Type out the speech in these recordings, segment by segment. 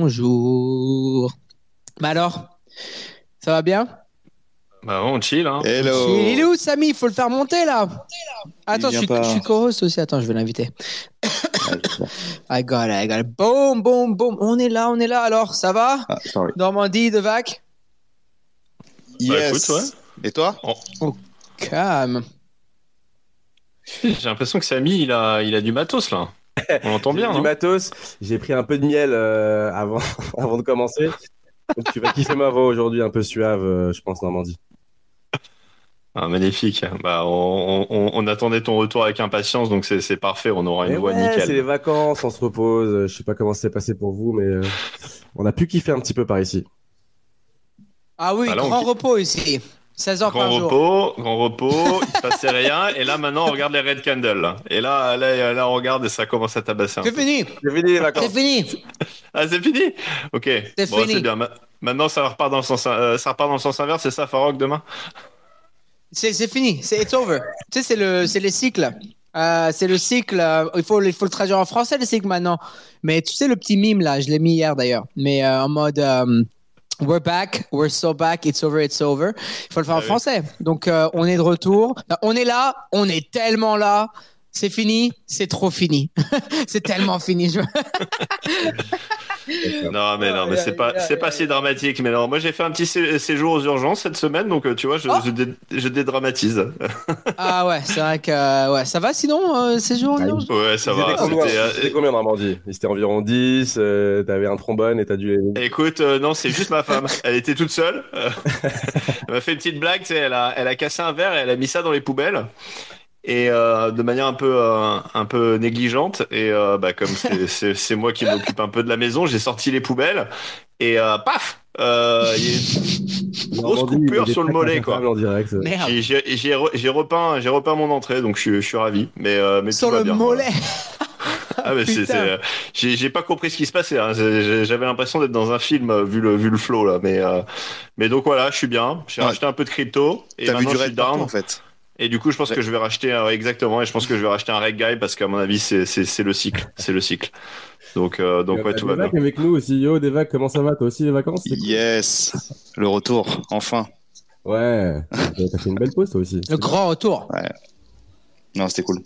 Bonjour. Bah alors, ça va bien? Bah on chill hein. Hello. Il est où Samy? Il faut le faire monter là. Attends, je suis, je suis co-host aussi. Attends, je vais l'inviter. I got it, I got it. Boum, boum, boum. On est là, on est là. Alors, ça va? Ah, sorry. Normandie de vac? Yes. Bah, écoute, ouais. Et toi? Calme. J'ai l'impression que Samy il a, il a du matos là. On l'entend bien. du matos. J'ai pris un peu de miel euh, avant, avant de commencer. Donc tu vas kiffer ma voix aujourd'hui, un peu suave, euh, je pense, Normandie. Ah, magnifique. Bah, on, on- on attendait ton retour avec impatience, donc c'est parfait. On aura une Mais voix ouais, c'est les nickel. vacances, on se repose. Je sais pas comment c'est passé pour vous, mais euh, on a pu kiffer un petit peu par ici. Ah oui, Ah, là, on grand repos ici. 16 heures Grand par jour. repos, grand repos, il se passait rien. Et là maintenant on regarde les Red Candles. là. Et là, là, là on regarde et ça commence à tabasser. C'est fini. C'est fini les C'est fini. Ah c'est fini? Ok. C'est bon, fini. c'est bien. Ma- Maintenant ça repart dans le sens, euh, ça repart dans le sens inverse. C'est ça, Farok demain? C'est fini. C'est it's over. Tu sais, c'est le, c'est les cycles. Euh, c'est le cycle. euh, il faut, il faut le traduire en français le cycle maintenant. Mais tu sais le petit mime là, je l'ai mis hier d'ailleurs. Mais euh, en mode. We're back, we're so back, it's over, it's over. Il faut le faire Ah en oui. français. Donc, euh, on est de retour. On est là, on est tellement là. C'est fini, c'est trop fini. c'est tellement fini. Je- Non mais non mais c'est pas c'est pas si dramatique. Mais non, moi j'ai fait un petit sé- séjour aux urgences cette semaine, donc euh, tu vois, je, Oh. je, dé- je dédramatise. Ah ouais, c'est vrai que euh, ouais, ça va sinon euh, ces jours Ah, non Ouais, ça va. C'était, combien Normandie? Ils étaient environ 10, euh, t'avais un trombone et t'as dû... Écoute, euh, non, c'est juste ma femme. Elle était toute seule. Elle m'a fait une petite blague, tu sais, elle a, elle a cassé un verre et elle a mis ça dans les poubelles. Et euh, de manière un peu, euh, un peu négligente. Et euh, bah, comme c'est- moi qui m'occupe un peu de la maison, j'ai sorti les poubelles. Et euh, paf euh, il y a une grosse coupure sur le mollet, quoi. J'ai- re- j'ai repeint, j'ai repeint mon entrée, donc je, suis- je suis ravi. Mais, euh, mais Sur le bien, mollet. Ah, mais c'est, Putain. c'est, j'ai, j'ai pas compris ce qui se passait. hein. J'avais l'impression d'être dans un film vu le vu le flow là. Mais euh, mais donc voilà, je suis bien. J'ai Ouais. racheté un peu de crypto et T'as vu maintenant du raid partout en fait. Et du coup, je pense Ouais. que je vais racheter euh, exactement. Et je pense que je vais racheter un reg guy parce qu'à mon avis, c'est le cycle. C'est le cycle. Donc euh, donc ouais, tout va bien. Avec nous aussi. Yo, Devac, comment ça va Toi aussi les vacances cool Yes. Le retour, enfin. Ouais, t'as fait une belle pause toi aussi. Le grand retour. Non, c'était cool.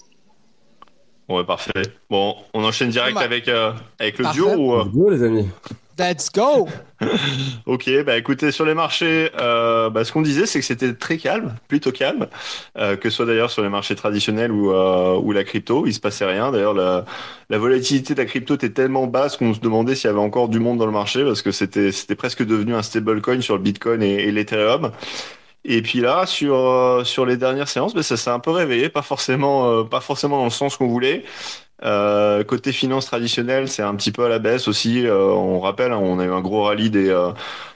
Ouais, parfait. Bon, on enchaîne direct avec euh, avec le parfait. duo ou euh, Let's go, les amis. Let's go. Ok, bah écoutez, sur les marchés, euh, bah, ce qu'on disait, c'est que c'était très calme, plutôt calme, euh, que ce soit d'ailleurs sur les marchés traditionnels ou, euh, ou la crypto, il se passait rien. D'ailleurs, la, la volatilité de la crypto était tellement basse qu'on se demandait s'il y avait encore du monde dans le marché parce que c'était c'était presque devenu un stablecoin sur le Bitcoin et, et l'Ethereum. Et puis là, sur euh, sur les dernières séances, bah, ça s'est un peu réveillé, pas forcément euh, pas forcément dans le sens qu'on voulait. Euh, côté finance traditionnelle, c'est un petit peu à la baisse aussi. Euh, on rappelle, hein, on a eu un gros rallye des, euh,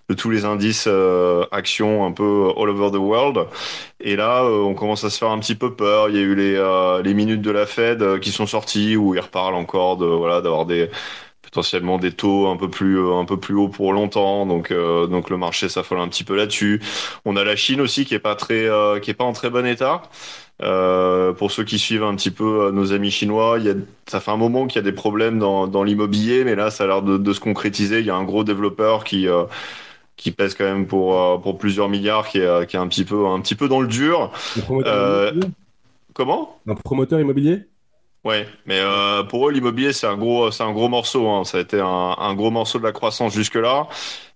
de tous les indices euh, actions un peu all over the world. Et là, euh, on commence à se faire un petit peu peur. Il y a eu les, euh, les minutes de la Fed qui sont sorties où ils reparlent encore de voilà d'avoir des potentiellement des taux un peu plus un peu plus hauts pour longtemps. Donc euh, donc le marché s'affole un petit peu là-dessus. On a la Chine aussi qui est pas très euh, qui est pas en très bon état. Euh, pour ceux qui suivent un petit peu euh, nos amis chinois, il y a, ça fait un moment qu'il y a des problèmes dans, dans l'immobilier, mais là, ça a l'air de, de se concrétiser. Il y a un gros développeur qui euh, qui pèse quand même pour pour plusieurs milliards, qui est qui est un petit peu un petit peu dans le dur. Un promoteur Comment? Un promoteur immobilier? Ouais, mais euh, pour eux, l'immobilier, c'est un gros, c'est un gros morceau. Hein. Ça a été un, un gros morceau de la croissance jusque-là.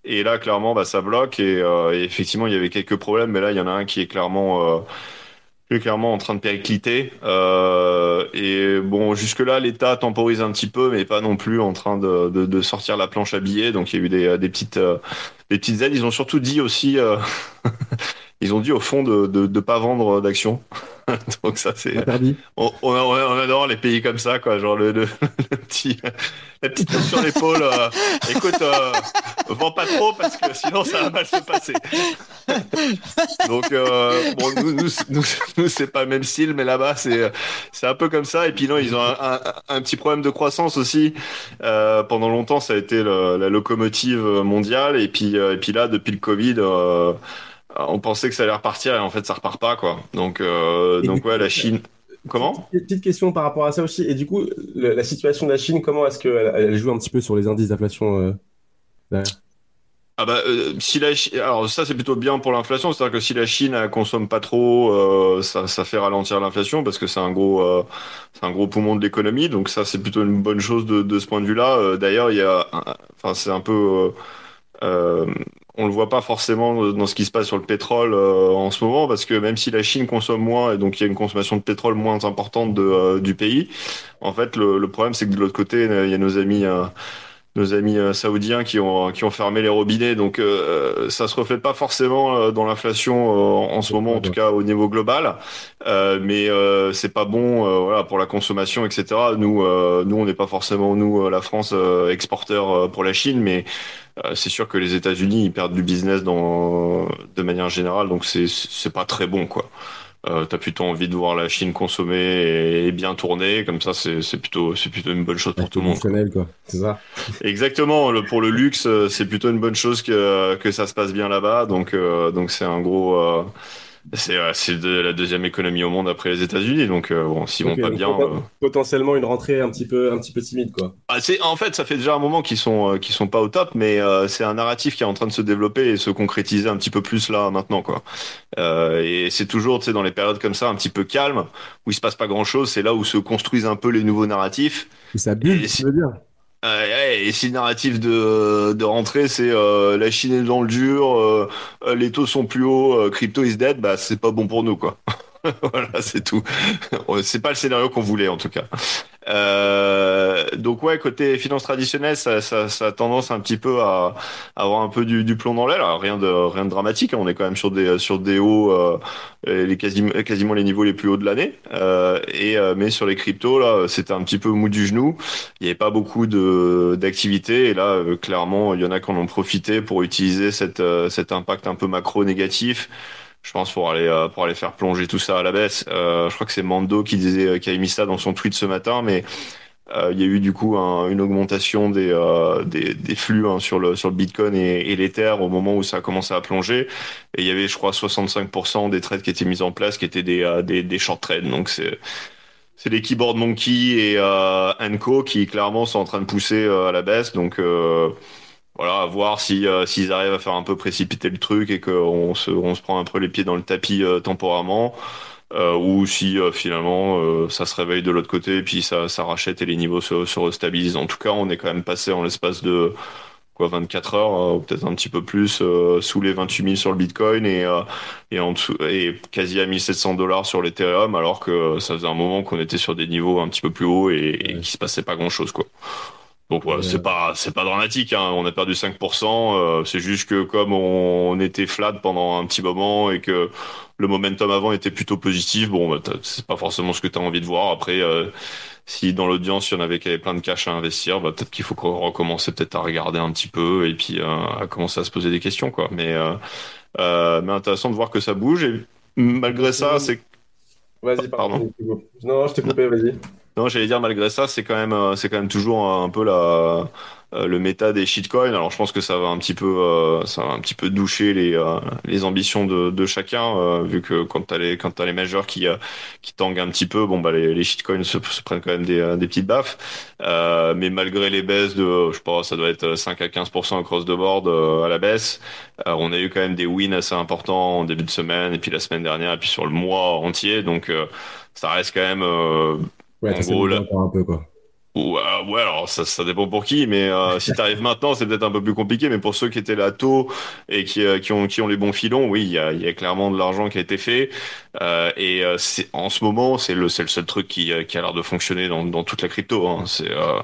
Et là, clairement, bah, ça bloque. Et, euh, et effectivement, il y avait quelques problèmes, mais là, il y en a un qui est clairement, euh, clairement en train de péricliter. Euh, et bon, jusque-là, l'État temporise un petit peu, mais pas non plus en train de, de, de sortir la planche à billets. Donc, il y a eu des, des petites, euh, des petites aides. Ils ont surtout dit aussi, euh, ils ont dit au fond de, de, de pas vendre d'actions. Donc ça, c'est Interdit. on, on, on adore les pays comme ça, quoi. Genre le, le, le petit, la petite tape sur l'épaule. euh, écoute, euh, vends pas trop parce que sinon ça va mal se passer. Donc euh, bon, nous, nous, nous, nous, c'est pas le même style, mais là-bas c'est c'est un peu comme ça. Et puis non, ils ont un, un, un petit problème de croissance aussi. Euh, pendant longtemps, ça a été le- la locomotive mondiale. Et puis euh, et puis là, depuis le Covid. Euh, on pensait que ça allait repartir et en fait ça repart pas quoi. Donc euh, donc ouais la Chine Comment Petite question par rapport à ça aussi. Et du coup, le- la situation de la Chine, comment est-ce qu'elle elle joue un petit peu sur les indices d'inflation euh, derrière? Ah bah euh, si la Chi- alors ça c'est plutôt bien pour l'inflation, c'est-à-dire que si la Chine elle consomme pas trop, euh, ça ça fait ralentir l'inflation parce que c'est un gros euh, c'est un gros poumon de l'économie, donc ça c'est plutôt une bonne chose de de ce point de vue-là. Euh, D'ailleurs il y a enfin c'est un peu euh, euh, on le voit pas forcément dans ce qui se passe sur le pétrole euh, en ce moment parce que même si la Chine consomme moins et donc il y a une consommation de pétrole moins importante de, euh, du pays, en fait le, le problème c'est que de l'autre côté il y a nos amis euh, nos amis euh, saoudiens qui ont qui ont fermé les robinets. Donc euh, ça se reflète pas forcément euh, dans l'inflation euh, en ce moment en tout cas au niveau global. Euh, mais euh, c'est pas bon voilà pour la consommation etc nous nous on n'est pas forcément nous la France exporteur pour la Chine mais c'est sûr que les États-Unis ils perdent du business dans de manière générale. Donc c'est pas très bon quoi euh, t'as plutôt envie de voir la Chine consommer et, et bien tourner comme ça c'est c'est plutôt c'est plutôt une bonne chose pour tout le monde quoi. C'est ça. Exactement, le, pour le luxe, euh, c'est plutôt une bonne chose que, que ça se passe bien là-bas. Donc, euh, donc c'est un gros, euh, c'est euh, c'est de la deuxième économie au monde après les États-Unis. Donc, euh, bon, s'ils vont pas bien. euh, Potentiellement une rentrée un petit peu, un petit peu timide, quoi. ah, c'est, en fait, ça fait déjà un moment qu'ils sont, euh, qu'ils sont pas au top, mais euh, c'est un narratif qui est en train de se développer et se concrétiser un petit peu plus là maintenant, quoi. Euh, et c'est toujours, tu sais, dans les périodes comme ça, un petit peu calmes, où il se passe pas grand-chose, c'est là où se construisent un peu les nouveaux narratifs. Et ça bulle, Et veux dire et si le narratif de, de rentrée c'est euh, la Chine est dans le dur, euh, euh, les taux sont plus hauts, euh, crypto is dead, bah c'est pas bon pour nous quoi. voilà, c'est tout. c'est pas le scénario qu'on voulait en tout cas. Donc ouais, côté finance traditionnelle, ça, ça, ça a tendance un petit peu à, à avoir un peu du, du plomb dans l'aile. Rien de rien de dramatique, hein, on est quand même sur des sur des hauts, euh, les quasi, quasiment les niveaux les plus hauts de l'année. Euh, et euh, mais sur les cryptos là, c'était un petit peu mou du genou. Il n'y avait pas beaucoup de d'activité et là, euh, clairement, il y en a qui en ont profité pour utiliser cette, euh, cet impact un peu macro négatif. Je pense pour aller pour aller faire plonger tout ça à la baisse. Euh, je crois que c'est Mando qui disait qui a mis ça dans son tweet ce matin, mais il y a eu du coup un- une augmentation des, euh, des, des flux hein, sur le sur le Bitcoin et, et l'Ether au moment où ça a commencé à plonger. Et il y avait, je crois, 65% des trades qui étaient mis en place qui étaient des euh, des, des short trades. Donc c'est c'est les keyboard monkey et euh, Co qui clairement sont en train de pousser euh, à la baisse. Donc euh, voilà, à voir si euh, s'ils arrivent à faire un peu précipiter le truc et qu'on se on se prend un peu les pieds dans le tapis euh, temporairement. Euh, ou si euh, finalement euh, ça se réveille de l'autre côté et puis ça, ça rachète et les niveaux se, se restabilisent. En tout cas, on est quand même passé en l'espace de quoi 24 heures, euh, ou peut-être un petit peu plus, euh, sous les 28 000 sur le Bitcoin et, euh, et, en dessous, et quasi à 1700 dollars sur l'Ethereum, alors que ça faisait un moment qu'on était sur des niveaux un petit peu plus hauts et, et Ouais. qu'il se passait pas grand-chose quoi. Donc ouais, Ouais. c'est pas c'est pas dramatique, hein. on a perdu 5%, euh, c'est juste que comme on, on était flat pendant un petit moment et que le momentum avant était plutôt positif, bon bah, c'est pas forcément ce que tu as envie de voir. Après, euh, si dans l'audience il y en avait qui avaient plein de cash à investir, bah, peut-être qu'il faut recommencer peut-être à regarder un petit peu et puis euh, à commencer à se poser des questions quoi. Mais euh, mais intéressant de voir que ça bouge et malgré ça, c'est Vas-y, Pardon. pardon. Non, je t'ai coupé, vas-y. Non, j'allais dire malgré ça, c'est quand même c'est quand même toujours un peu la euh, le méta des shitcoins. Alors je pense que ça va un petit peu euh, ça va un petit peu doucher les euh, les ambitions de, de chacun euh, vu que quand t'as les quand t'as les majors qui euh, qui tanguent un petit peu, bon bah les, les shitcoins se, se prennent quand même des des petites baffes. Euh, mais malgré les baisses de je pas, ça doit être 5 à 15% across the board euh, à la baisse, euh, on a eu quand même des wins assez importants en début de semaine et puis la semaine dernière et puis sur le mois entier. Donc euh, ça reste quand même euh, Ouais, En gros, là- un peu, quoi. Ouais, ouais, alors ça, ça dépend pour qui, mais euh, si t'arrives maintenant, c'est peut-être un peu plus compliqué. Mais pour ceux qui étaient là tôt et qui, euh, qui ont qui ont les bons filons, oui, il y a, il y a clairement de l'argent qui a été fait. Euh, et euh, c'est en ce moment, c'est le c'est le seul truc qui euh, qui a l'air de fonctionner dans dans toute la crypto. Hein. C'est euh,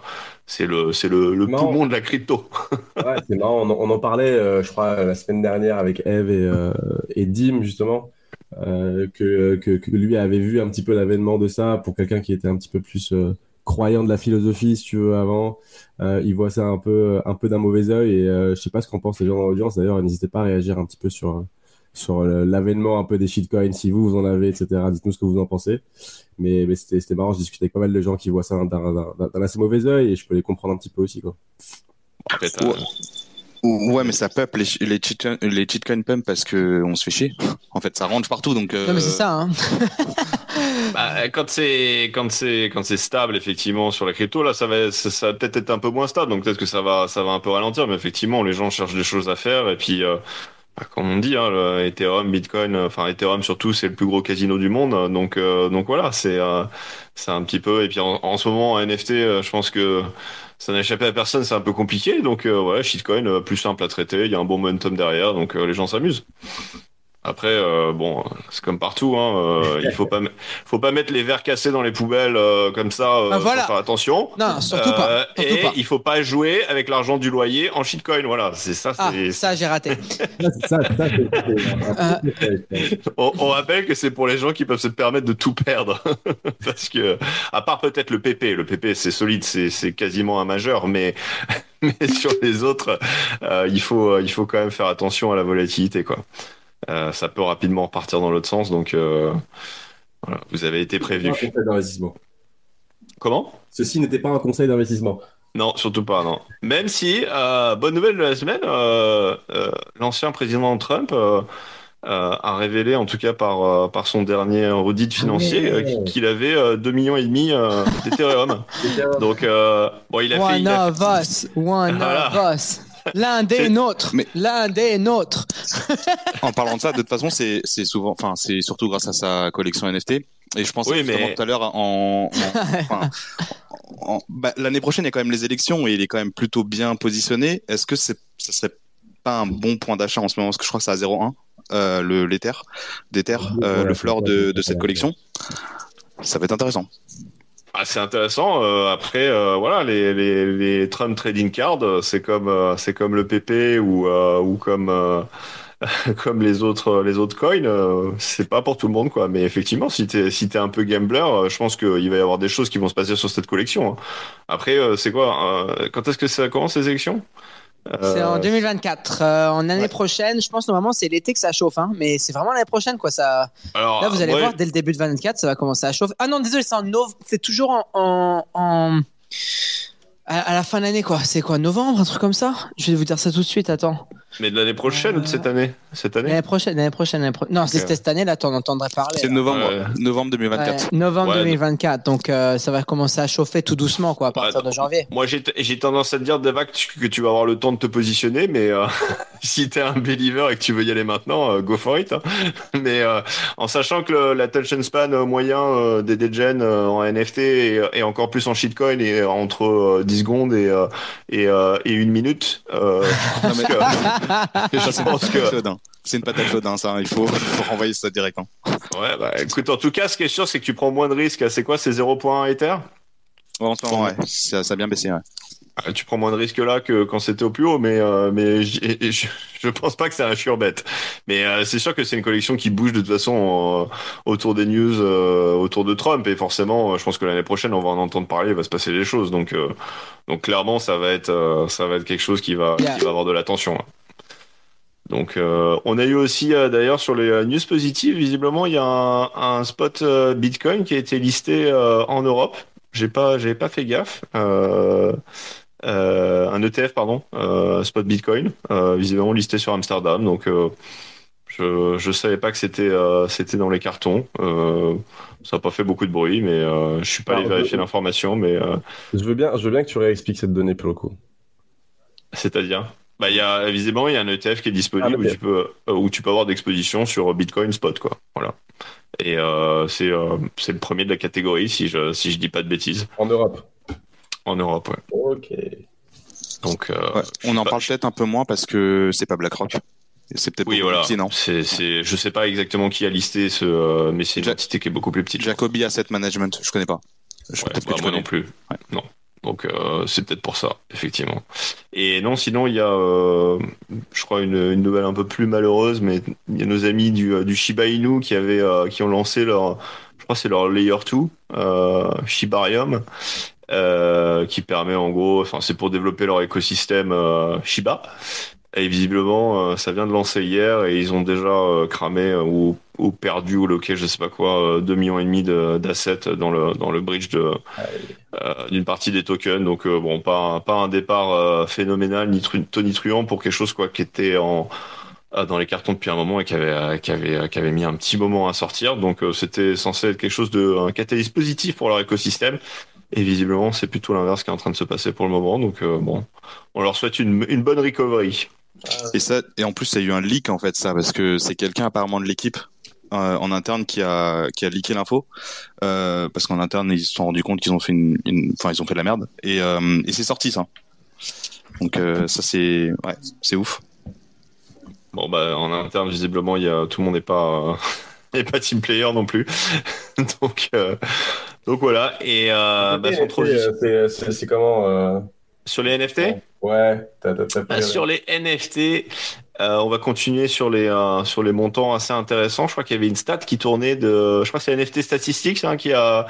c'est le c'est le le Marrant. poumon de la crypto. Ouais, c'est marrant. On, en- on en parlait, euh, je crois, la semaine dernière avec Eve et, euh, et Dim, justement, euh, que, que, que lui avait vu un petit peu l'avènement de ça pour quelqu'un qui était un petit peu plus euh, croyant de la philosophie, si tu veux, avant. Euh, il voit ça un peu, un peu d'un mauvais œil et euh, je sais pas ce qu'en pensent les gens dans l'audience. D'ailleurs, n'hésitez pas à réagir un petit peu sur, sur le- l'avènement un peu des shitcoins, si vous, vous en avez, etc. Dites-nous ce que vous en pensez. Mais, mais c'était, marrant, je discutais avec pas mal de gens qui voient ça d'un, assez mauvais œil et je peux les comprendre un petit peu aussi, quoi. Ouais, mais ça peuple les, les, cheat, les cheatcoins pump parce que on se fait chier. En fait, ça range partout, donc. Non, mais c'est euh, ça, hein. Bah, quand c'est quand c'est quand c'est stable effectivement sur la crypto là ça va ça, ça va peut-être être un peu moins stable donc peut-être que ça va ça va un peu ralentir mais effectivement les gens cherchent des choses à faire et puis euh, bah, comme on dit hein, le Ethereum Bitcoin euh, enfin Ethereum surtout c'est le plus gros casino du monde donc euh, donc voilà c'est euh, c'est un petit peu et puis en, en ce moment en NFT euh, je pense que ça n'a échappé à personne c'est un peu compliqué donc euh, ouais shitcoin euh, plus simple à traiter il y a un bon momentum derrière donc euh, les gens s'amusent après, euh, bon, c'est comme partout, hein, euh, il faut pas, faut pas mettre les verres cassés dans les poubelles euh, comme ça, euh, Ah, voilà. faut faire attention. Non, surtout pas. Surtout et pas. il faut pas jouer avec l'argent du loyer en shitcoin, voilà, c'est ça. Ah, ça, j'ai raté. Ça, ça, On, on rappelle que c'est pour les gens qui peuvent se permettre de tout perdre, parce que, à part peut-être le PP, le PP c'est solide, c'est quasiment un majeur, mais mais sur les autres, euh, il faut il faut quand même faire attention à la volatilité, quoi. Euh, ça peut rapidement repartir dans l'autre sens, donc euh, voilà, vous avez été un prévenu. conseil d'investissement. Comment? Ceci n'était pas un conseil d'investissement. Non, surtout pas, non. Même si, euh, bonne nouvelle de la semaine, euh, euh, l'ancien président Trump euh, euh, a révélé, en tout cas par, euh, par son dernier audit financier, Ah ouais. euh, qu'il avait euh, 2 millions et demi euh, d'Ethereum. Donc, euh, bon, il a fait... il One a of us, one Voilà. of us. L'un des nôtres, Mais- l'un des nôtres. En parlant de ça, de toute façon, c'est c'est souvent, enfin, c'est surtout grâce à sa collection NFT. Et je pensais Oui, mais- tout à l'heure en, en- enfin, en- bah, l'année prochaine, il y a quand même les élections et il est quand même plutôt bien positionné. Est-ce que c'est, ça serait pas un bon point d'achat en ce moment? Parce que je crois que c'est à 0,1 euh, le l'Ether, d'Ether, euh, le pas- de, de cette collection. Ça va être intéressant. C'est intéressant. euh, après, euh, voilà, les, Trump Trading Cards, euh, c'est comme, le PP ou, comme, les autres, les autres coins. c'est pas pour tout le monde, quoi. Mais effectivement, si t'es, si un peu gambler, je pense qu'il va y avoir des choses qui vont se passer sur cette collection. hein. Après, c'est quoi Quand est-ce que ça commence les élections? C'est en Euh, 2024. Euh, en année ouais. prochaine, je pense normalement c'est l'été que ça chauffe, hein, mais c'est vraiment l'année prochaine quoi. Ça. Alors, Là vous allez ouais, voir dès le début de 24, ça va commencer à chauffer. Ah non, désolé, c'est en nov... c'est toujours en, en, en- à, à la fin de l'année quoi. C'est quoi novembre, un truc comme ça? Je vais vous dire ça tout de suite. Attends. Mais de l'année prochaine ou de cette année? Cette année? L'année prochaine, l'année prochaine, l'année pro- Non, Ok. c'était cette année là, t'en entendrais parler. C'est novembre, novembre 2024. Ouais, novembre Ouais, 2024, donc euh, ça va commencer à chauffer tout doucement quoi à partir Ouais, de janvier. Moi, j'ai j'ai tendance à te dire, Davac, tu- que tu vas avoir le temps de te positionner, mais euh, si t'es un believer et que tu veux y aller maintenant, euh, go for it. hein. Mais euh, en sachant que le- l'attention span moyen euh, des degen euh, en NFT et, et encore plus en shitcoin est entre euh, 10 secondes et, euh, et, euh, et une minute, euh, Non, mais- je Ça, c'est une pense patate que... chaude, hein. C'est une patate chaude, hein, ça. Il faut, il faut renvoyer ça direct. hein. Ouais, bah, écoute, en tout cas, ce qui est sûr, c'est que tu prends moins de risques. C'est quoi, c'est 0.1 Ether Ouais, en ce moment, ouais. Ça, ça a bien baissé. Ouais. Ah, Tu prends moins de risques là que quand c'était au plus haut, mais euh, mais je, je pense pas que c'est un sure bet. Mais euh, c'est sûr que c'est une collection qui bouge de toute façon euh, autour des news, autour de Trump, et forcément, je pense que l'année prochaine, on va en entendre parler, il va se passer des choses. Donc donc clairement, ça va être ça va être quelque chose qui va Yeah. qui va avoir de l'attention. hein. Donc euh, on a eu aussi euh, d'ailleurs sur les news positives, visiblement il y a un, un spot euh, Bitcoin qui a été listé en Europe. J'ai pas j'avais pas fait gaffe. Euh, un ETF pardon, euh, spot Bitcoin, euh, visiblement listé sur Amsterdam. Donc je je savais pas que c'était c'était dans les cartons. Ça n'a pas fait beaucoup de bruit, mais euh, je suis pas Ah, allé ok. vérifier l'information, mais Je veux bien, je veux bien que tu réexpliques cette donnée pour le coup. c'est-à-dire? Bah, il y a, visiblement, il y a un ETF qui est Ah, disponible ok. où tu peux, où tu peux avoir d'exposition sur Bitcoin spot, quoi. Voilà. Et euh, c'est euh, c'est le premier de la catégorie, si je si je dis pas de bêtises, En Europe. En Europe. Ouais. Ok. Donc, euh, Ouais. On en pas- parle peut-être un peu moins parce que c'est pas BlackRock. C'est peut-être Oui, voilà. plus petit, non C'est, c'est, je sais pas exactement qui a listé ce, euh, mais c'est une Ja- entité qui est beaucoup plus petite. Jacobi Asset Management, je connais pas. Je Ouais, peut-être bah, que moi connais. non plus. Ouais. Non. Donc euh, c'est peut-être pour ça, effectivement. Et non, sinon il y a, euh, je crois une, une nouvelle un peu plus malheureuse, mais il y a nos amis du, du Shiba Inu qui avaient, euh, qui ont lancé leur, je crois que c'est leur Layer 2, euh, Shibarium, euh, qui permet en gros, enfin c'est pour développer leur écosystème euh, Shiba. Et visiblement, euh, ça vient de lancer hier et ils ont déjà euh, cramé euh, ou, ou perdu ou loqué, je sais pas quoi, euh, 2 millions et demi de- d'assets dans le dans le bridge de d'une partie des tokens. Donc bon, pas pas un départ phénoménal ni tru- tonitruant pour quelque chose quoi qui était en dans les cartons depuis un moment et qui avait, qui avait, qui avait mis un petit moment à sortir. Donc c'était censé être quelque chose de un catalyse positif pour leur écosystème. Et visiblement, c'est plutôt l'inverse qui est en train de se passer pour le moment. Donc bon, on leur souhaite une, une bonne recovery. Et ça, et en plus, il y a eu un leak en fait, ça, parce que c'est quelqu'un apparemment de l'équipe euh, en interne qui a qui a leaké l'info euh, parce qu'en interne ils se sont rendus compte qu'ils ont fait une, enfin ils ont fait de la merde et, euh, et c'est sorti ça. Donc euh, ça c'est ouais c'est ouf. Bon bah en interne visiblement il y a tout le monde n'est pas n'est pas team player non plus donc donc voilà et bah, sans trop c'est comment sur les NFT Ouais, bah, sur les NFT, euh, on va continuer sur les euh, sur les montants assez intéressants. Je crois qu'il y avait une stat qui tournait de, je crois que c'est NFT Statistics hein, qui a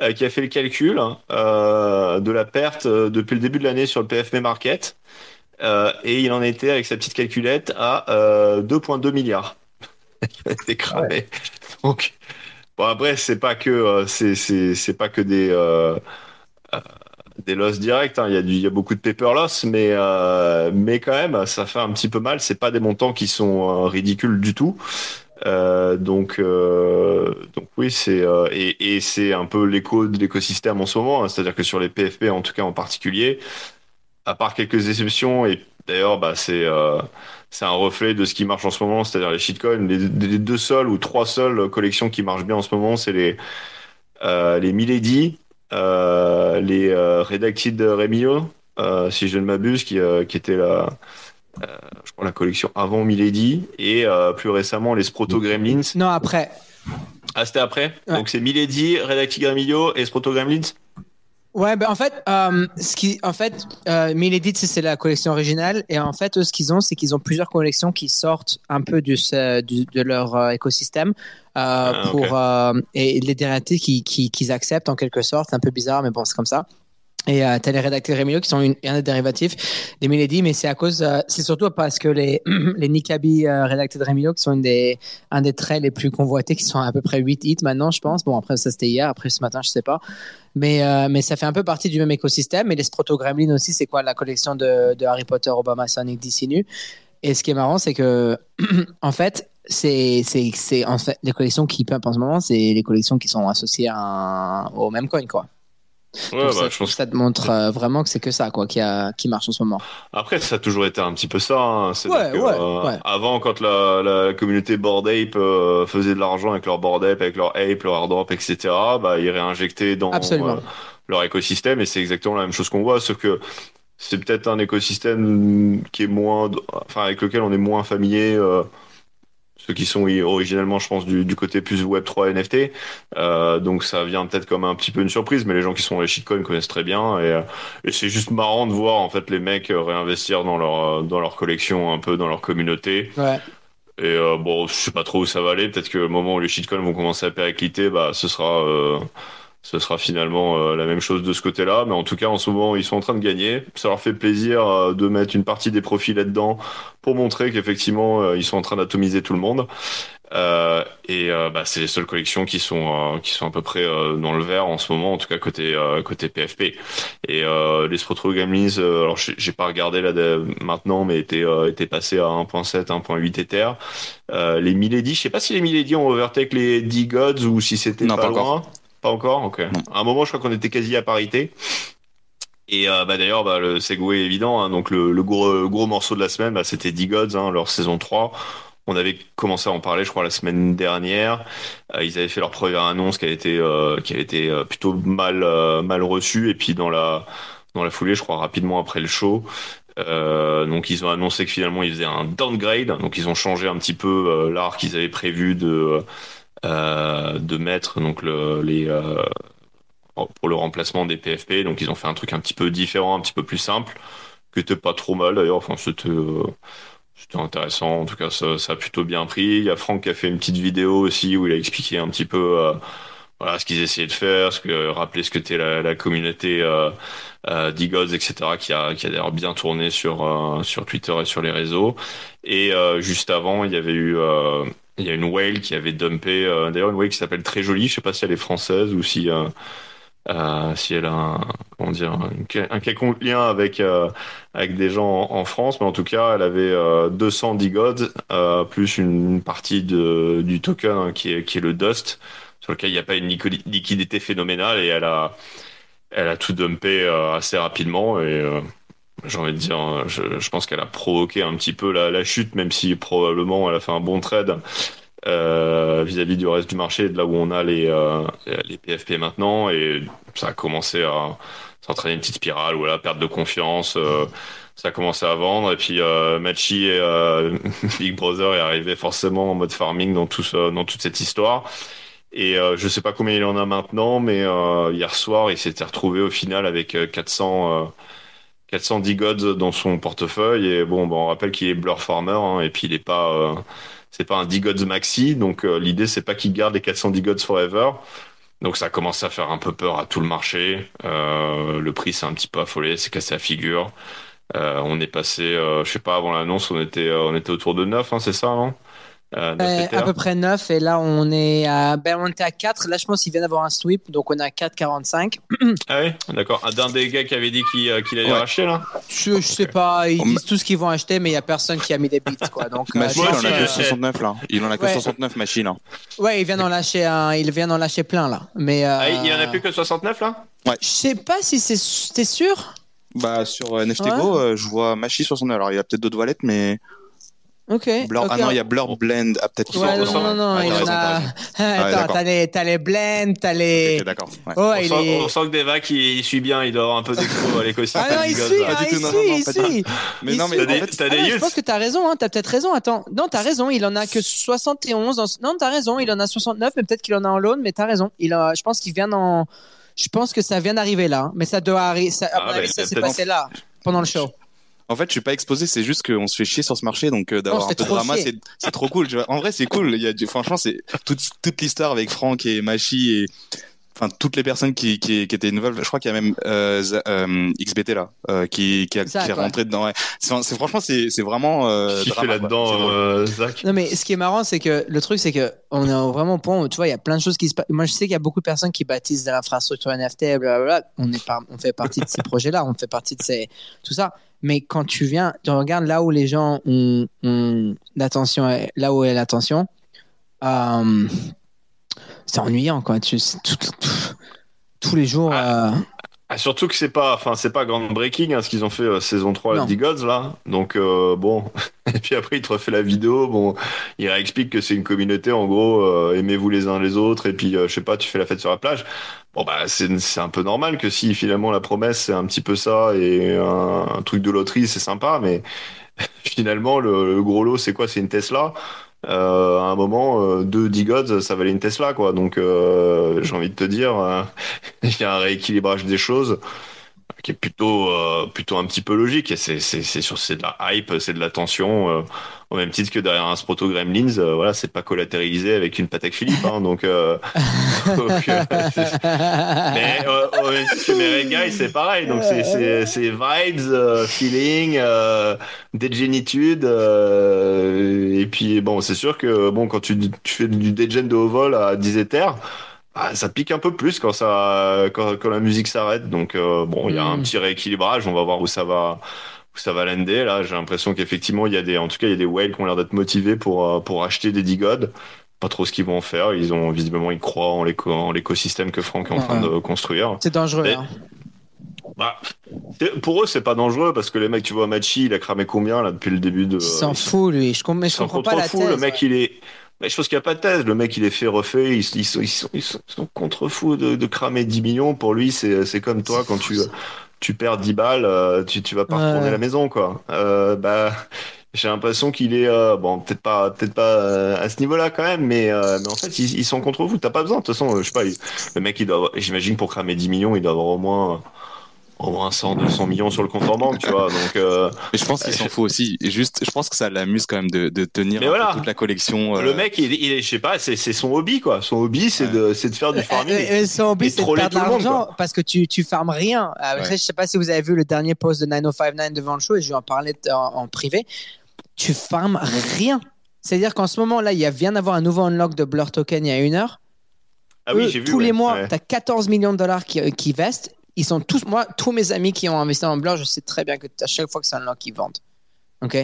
euh, qui a fait le calcul hein, de la perte depuis le début de l'année sur le PFM Market et il en était avec sa petite calculette à 2,2 milliards. il cramé. Donc bon après c'est pas que c'est c'est pas que des des losses directs. Hein. Il, y a du, il y a beaucoup de paper loss, mais, euh, mais quand même, ça fait un petit peu mal. C'est pas des montants qui sont euh, ridicules du tout. Euh, donc, euh, donc oui, c'est euh, et, et c'est un peu l'écho de l'écosystème en ce moment. Hein. C'est-à-dire que sur les PFP, en tout cas en particulier, à part quelques exceptions, et d'ailleurs, bah, c'est c'est un reflet de ce qui marche en ce moment, c'est-à-dire les shitcoins. Les, les, deux seules ou trois seules collections qui marchent bien en ce moment, c'est les les Milady euh, les euh, Redacted Remio, euh, si je ne m'abuse, qui, qui était la, je crois la collection avant Milady, et plus récemment les Sproto Gremlins. Non, après. Ah, c'était après? Donc c'est Milady, Redacted Remio et Sproto Gremlins? Ouais, ben en fait, euh, ce qui, en fait, euh, Milady, c'est la collection originale, et en fait, eux, ce qu'ils ont, c'est qu'ils ont plusieurs collections qui sortent un peu du, du de leur euh, écosystème euh, ah, pour euh, et les dérivatives qu'ils qui, qui, acceptent en quelque sorte. C'est un peu bizarre, mais bon, c'est comme ça. Et euh, rédacteurs Remilo qui sont une, un des dérivatifs des Milady, mais c'est à cause, euh, c'est surtout parce que les, les Nikabi euh, rédactés de qui sont des, un des traits les plus convoités, qui sont à peu près 8 hits maintenant, je pense. Bon, après, ça c'était hier, après ce matin, je sais pas. Mais, euh, mais ça fait un peu partie du même écosystème. Et les Sproto Gremlin aussi, c'est quoi la collection de, de Harry Potter, Obama, Sonic, DC Nu? Et ce qui est marrant, c'est que, en fait, c'est, en fait, les collections qui pump en ce moment, c'est les collections qui sont associées au même coin, quoi. Ouais, bah, ça, je pense ça te montre euh, vraiment que c'est que ça quoi qui, a, qui marche en ce moment. Après, ça a toujours été un petit peu ça. Hein. Ouais, que, ouais, euh. Avant, quand la, la communauté Board Ape euh, faisait de l'argent avec leur Board Ape, avec leur Ape, leur Airdrop, etc., bah, ils réinjectaient dans leur écosystème et c'est exactement la même chose qu'on voit, sauf que c'est peut-être un écosystème qui est moins, enfin, avec lequel on est moins familier ceux qui sont originellement, je pense, du, du côté plus Web3 NFT. Euh, donc ça vient peut-être comme un petit peu une surprise, mais les gens qui sont les shitcoins connaissent très bien. Et, euh, et c'est juste marrant de voir en fait les mecs réinvestir dans leur dans leur collection, un peu dans leur communauté. Ouais. Et euh, bon, je sais pas trop où ça va aller. Peut-être que le moment où les shitcoins vont commencer à péricliter, bah ce sera euh, ce sera finalement euh, la même chose de ce côté-là. Mais en tout cas, en ce moment, ils sont en train de gagner. Ça leur fait plaisir euh, de mettre une partie des profits là-dedans pour montrer qu'effectivement, euh, ils sont en train d'atomiser tout le monde. et bah, c'est les seules collections qui sont qui sont à peu près dans le vert en ce moment, en tout cas côté côté PFP. Et les Sprotro Gamlins, alors j'ai pas regardé là maintenant, mais étaient étaient passés à 1.7, 1.8 Ether. les Milady, je sais pas si les Milady ont overtake les D-Gods ou si c'était pas, pas loin. Pas encore Ok. À un moment, je crois qu'on était quasi à parité. Et euh, bah, d'ailleurs, bah, le segway est évident. Hein. donc le, gros, gros morceau de la semaine, bah, c'était D-Gods, hein, leur saison 3. On avait commencé à en parler, je crois, la semaine dernière. Euh, ils avaient fait leur première annonce qui a été, euh, qui a été plutôt mal, mal reçue. Et puis dans la, dans la foulée, je crois, rapidement après le show, donc ils ont annoncé que finalement ils faisaient un downgrade. Donc ils ont changé un petit peu l'art qu'ils avaient prévu de euh, de mettre donc le, les euh, pour le remplacement des PFP. Donc ils ont fait un truc un petit peu différent, un petit peu plus simple, qui était pas trop mal d'ailleurs. Enfin c'était euh, c'était intéressant. En tout cas ça, ça, a plutôt bien pris. Il y a Franck qui a fait une petite vidéo aussi où il a expliqué un petit peu voilà ce qu'ils essayaient de faire, ce que rappeler ce que était la, la communauté euh, euh, etc. qui a qui a d'ailleurs bien tourné sur sur Twitter et sur les réseaux. Et juste avant, il y avait eu il y a une whale qui avait dumpé, euh, d'ailleurs une whale qui s'appelle Très Jolie, je sais pas si elle est française ou si, euh, euh, si elle a un, comment dire, un, quelconque lien avec, euh, avec des gens en, France, mais en tout cas, elle avait euh, 210 gods, euh, plus une partie de, du token hein, qui, est, qui est le Dust, sur lequel il n'y a pas une liqui- liquidité phénoménale, et elle a, elle a tout dumpé assez rapidement, et j'ai envie de dire, euh, je, je pense qu'elle a provoqué un petit peu la, la chute, même si probablement elle a fait un bon trade euh, vis-à-vis du reste du marché, de là où on a les, euh, les PFP maintenant, et ça a commencé à s'entraîner une petite spirale, voilà, perte de confiance, euh, ça a commencé à vendre, et puis euh, Machi et Big Brother est arrivé forcément en mode farming dans tout ce- dans toute cette histoire. Et je sais pas combien il en a maintenant, mais hier soir, il s'était retrouvé au final avec euh, 400, euh, 410 gods dans son portefeuille. Et bon, bah, on rappelle qu'il est Blur Farmer, hein, et puis il est pas, euh, c'est pas un 10 gods maxi. Donc euh, l'idée, c'est pas qu'il garde les 410 gods forever. Donc ça a commencé à faire un peu peur à tout le marché. Euh, le prix s'est un petit peu affolé, c'est cassé la figure. On est passé, je sais pas, avant l'annonce, on était, on était autour de 9, hein, c'est ça, non? Euh, 9 Euh, à peu près 9 et là on est à ben on était à 4 là je pense qu'il vient d'avoir un sweep donc on est à 4,45 Ah oui, d'accord. Un d'un des gars qui avait dit qu'il euh, qu'il allait Ouais. racheter là. je, je sais pas ils On disent tout ce qu'ils vont acheter mais il y a personne qui a mis des bits quoi donc Machine, il en a que je sais. 69 là. Il en a que Ouais. 69 machine. hein. ouais il vient d'en lâcher un il vient d'en lâcher plein là mais euh, Ah, il y en a plus que 69 là? Je sais pas si c'est t'es sûr? Bah sur NFT Go, euh, je vois Machi 69. Alors il y a peut-être d'autres wallets, mais ok Blur... ah non, il y a Blur Blend. Ah peut-être qu'il ouais, faut- non, non, non, Ouais, il raison, a. raison. Attends, t'as les, t'as les blends, t'as les. Ok, d'accord. ouais. Ouais, on, il sent, est. on sent que Deva qui il suit bien, il doit avoir un peu d'écho à l'écosystème. Ah non, il suit, hein, il suit, non, il du suit. Mais Il non, mais T'as en des, fait, t'as Ah des non, je pense que t'as raison, hein, t'as peut-être raison. Attends, non, t'as raison, il en a que 71. en- Non, t'as raison, il en a 69, mais peut-être qu'il en a en loan, mais t'as raison. Il a... Je pense qu'il vient en. Je pense que ça vient d'arriver là, hein, mais ça doit arriver. Ça... à Ah, mon bah, avis, ça s'est passé là, pendant le show. En fait, je suis pas exposé, c'est juste qu'on se fait chier sur ce marché, donc euh, d'avoir un peu de drama, c'est trop cool. tu vois. En vrai, c'est cool. Il y a du, franchement, c'est toute toute l'histoire avec Franck et Machi et enfin toutes les personnes qui qui, qui étaient involved. Je crois qu'il y a même euh, euh, XBT là euh, qui qui, a, Zach, qui est ouais. rentré dedans. Ouais. C'est franchement, c'est c'est vraiment euh, qui fait là-dedans, euh, Zach Non, mais ce qui est marrant, c'est que le truc, c'est que on est vraiment au point où, tu vois, il y a plein de choses qui se passent. Moi, je sais qu'il y a beaucoup de personnes qui bâtissent de l'infrastructure NFT, blablabla. On, est par... on fait partie de ces projets-là, on fait partie de ces... tout ça. Mais quand tu viens, tu regardes là où les gens ont, ont l'attention, là où est l'attention, euh, c'est ennuyant, quoi. Tu... c'est tout- tout- Tous les jours. Ah, euh, surtout que c'est pas, enfin, c'est pas groundbreaking hein, ce qu'ils ont fait euh, saison 3 Non. à The Gods là. Donc euh, bon, et puis après il te refait la vidéo. Bon, il explique que c'est une communauté en gros, euh, aimez-vous les uns les autres. Et puis euh, je sais pas, tu fais la fête sur la plage. Bon bah c'est c'est un peu normal que si finalement la promesse c'est un petit peu ça et un, un truc de loterie c'est sympa, mais finalement le, le gros lot c'est quoi? C'est une Tesla. Euh, à un moment, euh, deux 10 gods, ça valait une Tesla, quoi. Donc, euh, j'ai envie de te dire, euh, il y a un rééquilibrage des choses qui est plutôt, euh, plutôt un petit peu logique. C'est, c'est, c'est sur, c'est de la hype, c'est de la tension, euh, au même titre que derrière un Sproto Gremlins, euh, voilà, c'est pas collatéralisé avec une Patek Philippe, hein, donc, euh, donc, euh, mais euh, au même titre que Merry Guy, c'est pareil. Donc c'est c'est c'est vibes, euh, feeling, euh, dégénitude. euh, et puis bon, c'est sûr que bon quand tu tu fais du degen de haut vol à 10 éthers. Bah, ça pique un peu plus quand ça quand, quand la musique s'arrête donc euh, bon il y a un Mm. petit rééquilibrage on va voir où ça va où ça va lander là j'ai l'impression qu'effectivement il y a des en tout cas il y a des whales qui ont l'air d'être motivés pour euh, pour acheter des digodes pas trop ce qu'ils vont en faire ils ont visiblement ils croient en l'éco en l'écosystème que Franck est en train de construire C'est dangereux. Hein. bah, pour eux, c'est pas dangereux parce que les mecs, tu vois, Machi, il a cramé combien là depuis le début de. Il s'en fout, lui. Je, com- je comprends pas la fou. thèse. Le mec, il est. Mais je pense qu'il n'y a pas de thèse. Le mec, il est fait, refait. Ils, ils sont, ils sont, ils sont, ils sont contre fous de, de cramer 10 millions. Pour lui, c'est c'est comme toi quand tu, tu perds 10 balles, euh, tu, tu vas pas Ouais. retourner à la maison, quoi. Euh, bah. J'ai l'impression qu'il est euh, bon, peut-être pas, peut-être pas euh, à ce niveau-là quand même, mais, euh, mais en fait ils, ils sont contre vous. T'as pas besoin. De toute façon, je sais pas. il- le mec, il doit, avoir- j'imagine pour cramer 10 millions, il doit avoir au moins, au moins 100, 200 millions sur le compte en banque, tu vois. Donc, euh, Mais je pense qu'il s'en fout aussi. Et Juste, je pense que ça l'amuse quand même de, de tenir voilà. toute la collection. euh, Le mec, il, il est, je sais pas, c'est c'est son hobby, quoi. Son hobby, c'est de, c'est de faire du farming. Euh, euh, Son hobby, Et c'est de troller perdre de tout le monde, l'argent parce que tu, tu farmes rien. Après, Ouais. je sais pas si vous avez vu le dernier post de 9059 devant le show et je lui en parlais en, en privé. Tu farmes rien. C'est-à-dire qu'en ce moment-là, il y a, vient d'avoir un nouveau unlock de Blur Token il y a une heure. Ah oui, Eux, j'ai vu. tous ouais, les mois, ouais. tu as 14 millions de dollars qui, qui vestent. Ils sont tous, moi, tous mes amis qui ont investi en Blur, je sais très bien que à chaque fois que c'est un lock, ils vendent. OK?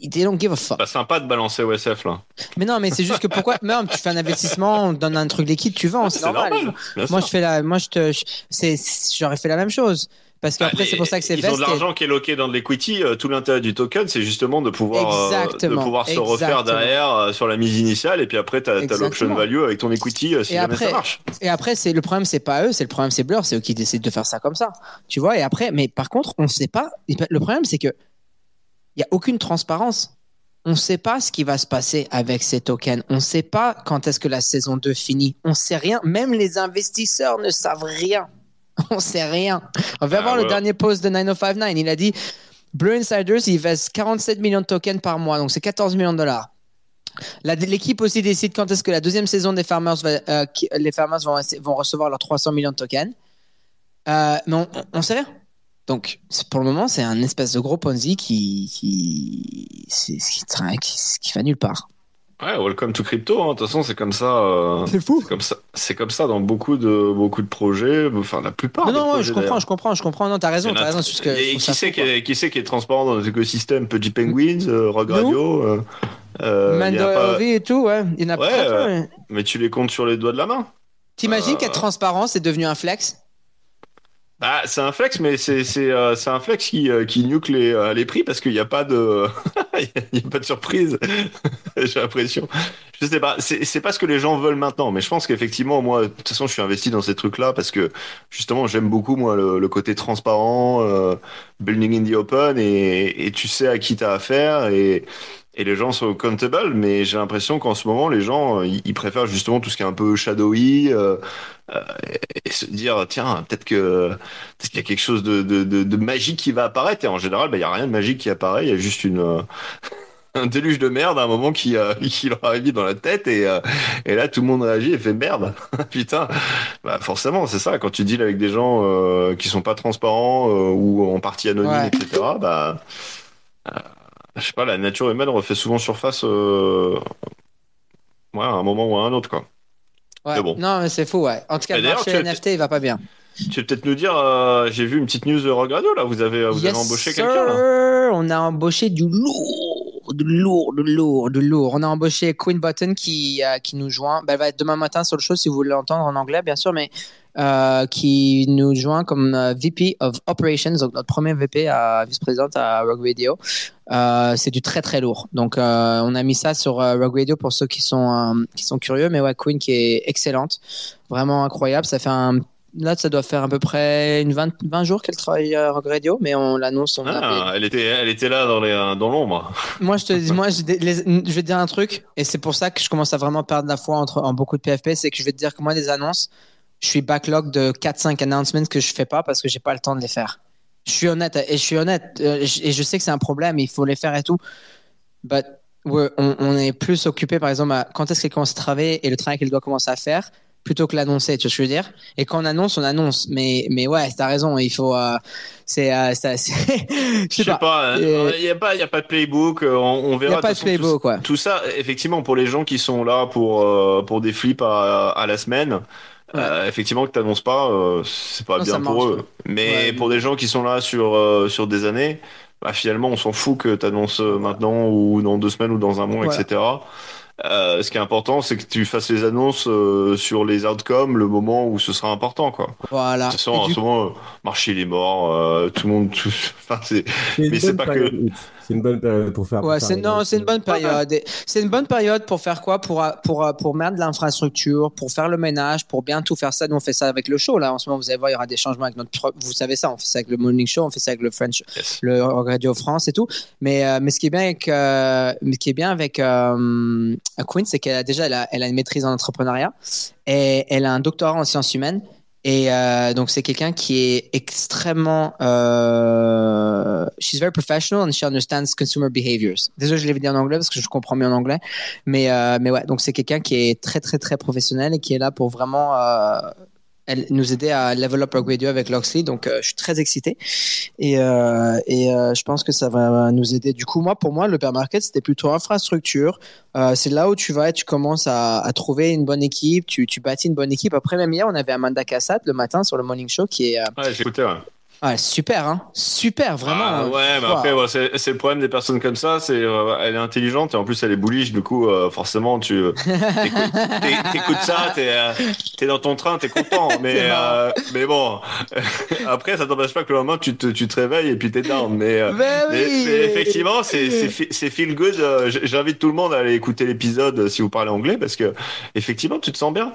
They don't give a fuck. Pas sympa de balancer OSF là. Mais non, mais c'est juste que pourquoi, même tu fais un investissement, on donne un truc liquide, tu vends, c'est normal. Moi, je fais la, moi, je te, j'aurais fait la même chose. Parce qu'après, Ah, c'est pour ça que c'est Ils ont de l'argent qui est loqué dans de l'equity. euh, Tout l'intérêt du token, c'est justement de pouvoir, euh, de pouvoir se refaire derrière euh, sur la mise initiale. Et puis après, tu as, l'option Exactement. value avec ton equity euh, si Et jamais après- ça marche. Et après, c'est le problème, c'est pas eux, c'est le problème, c'est Blur, c'est eux qui décident de faire ça comme ça. Tu vois, et après, mais par contre, on sait pas. Le problème, c'est que il y a aucune transparence. On ne sait pas ce qui va se passer avec ces tokens. On ne sait pas quand est-ce que la saison 2 finit. On sait rien. Même les investisseurs ne savent rien. On sait rien. On va Ah, voir le dernier post de 9059. Il a dit Blue Insiders, ils vestent 47 millions de tokens par mois, donc c'est 14 millions de dollars. La- L'équipe aussi décide quand est-ce que la deuxième saison des Farmers, va- euh, qui- les Farmers vont, vont recevoir leurs 300 millions de tokens. Euh, mais on, on sait rien. Donc, pour le moment, c'est un espèce de gros Ponzi qui, qui, qui va nulle part. Ouais, welcome to crypto. hein. De toute façon, c'est comme ça. euh, C'est fou. c'est comme ça. C'est comme ça dans beaucoup de beaucoup de projets. Enfin, la plupart. Non, des non, ouais, je comprends, je comprends, je comprends. Non, t'as raison, t'as raison. que Et qui sait qui est, qui sait qui est transparent dans l'écosystème Petit Penguins, euh, Rogue Radio euh, euh, pas- et tout, ouais. Il y en a Ouais, peu, euh. Mais tu les comptes sur les doigts de la main. T'imagines euh, qu'être transparent, c'est devenu un flex? Bah, c'est un flex, mais c'est c'est euh, c'est un flex qui euh, qui nuque les euh, les prix parce qu'il n'y a pas de il y a pas de surprise. J'ai l'impression. Je sais pas. C'est c'est pas ce que les gens veulent maintenant, mais je pense qu'effectivement, moi, de toute façon, je suis investi dans ces trucs-là parce que justement, j'aime beaucoup moi le, le côté transparent, euh, building in the open, et et tu sais à qui t'as affaire et et les gens sont accountable, mais j'ai l'impression qu'en ce moment, les gens, euh, ils préfèrent justement tout ce qui est un peu shadowy, euh, euh, et se dire, tiens, peut-être que peut-être qu'il y a quelque chose de, de, de, de magique qui va apparaître. Et en général, bah, il y a rien de magique qui apparaît. Il y a juste une euh, un déluge de merde à un moment qui, euh, qui leur arrive dans la tête et, euh, et là tout le monde réagit et fait merde putain bah forcément c'est ça quand tu deals avec des gens euh, qui sont pas transparents euh, ou en partie anonymes Ouais. etc bah euh, je sais pas la nature humaine refait souvent surface euh, ouais à un moment ou à un autre quoi Ouais. Mais bon. Non, mais c'est fou, ouais. En tout cas, le marché NFT, il va pas bien. tu veux peut-être nous dire euh, j'ai vu une petite news de Rogue Radio là vous avez vous Yes, avez embauché quelqu'un On a embauché du lourd, du lourd, du lourd, du lourd. On a embauché Queen Button qui, euh, qui nous joint. Ben, elle va être demain matin sur le show si vous voulez l'entendre en anglais, bien sûr, mais euh, qui nous joint comme euh, VP of Operations, donc notre premier VP à vice-présidente à Rogue Radio. C'est du très très lourd. Donc on a mis ça sur euh, Rogue Radio pour ceux qui sont qui sont curieux. Mais ouais, Queen qui est excellente, vraiment incroyable. Ça fait un Là, ça doit faire à peu près une 20, 20 jours qu'elle travaille à Radio, mais on l'annonce. Ah, elle était elle était là dans les dans l'ombre moi, je te dis, moi, je, les- je vais te dire un truc, et c'est pour ça que je commence à vraiment perdre la foi entre, en beaucoup de PFP, c'est que je vais te dire que moi, les annonces, je suis backlog de 4-5 announcements que je fais pas parce que j'ai pas le temps de les faire. Je suis honnête, et je suis honnête, euh, et je sais que c'est un problème, il faut les faire et tout. But on, on est plus occupé, par exemple, à quand est-ce qu'elle commence à travailler et le travail qu'elle doit commencer à faire, plutôt que l'annoncer, tu vois ce que je veux dire? Et quand on annonce, on annonce. Mais, mais ouais, t'as raison, il faut. euh, c'est. euh, je sais pas, Euh, il y a pas, il y a pas de playbook. euh, On, on Il verra. n'y a pas de toute façon, tout- playbook, quoi. Tout ça, effectivement, pour les gens qui sont là pour euh, pour des flips à, à la semaine, euh, effectivement que t'annonces pas, euh, c'est pas Non, bien pour marche, eux. Mais Ouais. pour des gens qui sont là sur euh, sur des années, bah, finalement, on s'en fout que t'annonces euh, maintenant ou dans deux semaines ou dans un mois, etc. Euh, ce qui est important, c'est que tu fasses les annonces euh, sur les outcomes, le moment où ce sera important, quoi. Voilà. De toute façon, en ce moment, marché il est mort, euh, tout le monde, tout... enfin, c'est Mais c'est pas que-. C'est une bonne période pour faire. Ouais, c'est non, c'est une bonne période. C'est une bonne période pour faire quoi? Pour pour pour mettre de l'infrastructure, pour faire le ménage, pour bien tout faire ça. Nous on fait ça avec le show là. En ce moment, vous allez voir, il y aura des changements avec notre. Vous savez ça, on fait ça avec le morning show, on fait ça avec le French, Yes. le Radio France et tout. Mais euh, mais ce qui est bien avec euh, ce qui est bien avec euh, Queen, c'est qu'elle a déjà elle a, elle a une maîtrise en entrepreneuriat et elle a un doctorat en sciences humaines. Et euh, donc c'est quelqu'un qui est extrêmement, euh, she's very professional and she understands consumer behaviors. Désolé, je l'ai dit en anglais parce que je comprends mieux en anglais, mais euh, mais ouais, donc c'est quelqu'un qui est très très très professionnel et qui est là pour vraiment euh, elle nous aider à level up Radio avec Loxley. Donc, euh, je suis très excité. Et, euh, et euh, je pense que ça va nous aider. Du coup, moi, pour moi, le market, c'était plutôt infrastructure. C'est là où tu vas et tu commences à, trouver une bonne équipe. Tu, tu bâtis une bonne équipe. Après, même hier, on avait Amanda Cassat le matin sur le morning show qui est. Ouais, écouté, ouais. Ouais, super, hein. Super, vraiment. Ah, euh, ouais, mais wow. après, ouais, c'est le problème des personnes comme ça, c'est euh, elle est intelligente et en plus elle est bullish, du coup, euh, forcément, tu euh, t'écoutes t'écoutes ça, t'es euh, t'es dans ton train, t'es content, mais euh, mais bon, après, ça t'empêche pas que le lendemain tu te tu te réveilles et puis t'es down, mais euh, Ben mais, oui. mais effectivement, c'est c'est feel good. euh, J'invite tout le monde à aller écouter l'épisode si vous parlez anglais parce que effectivement, tu te sens bien.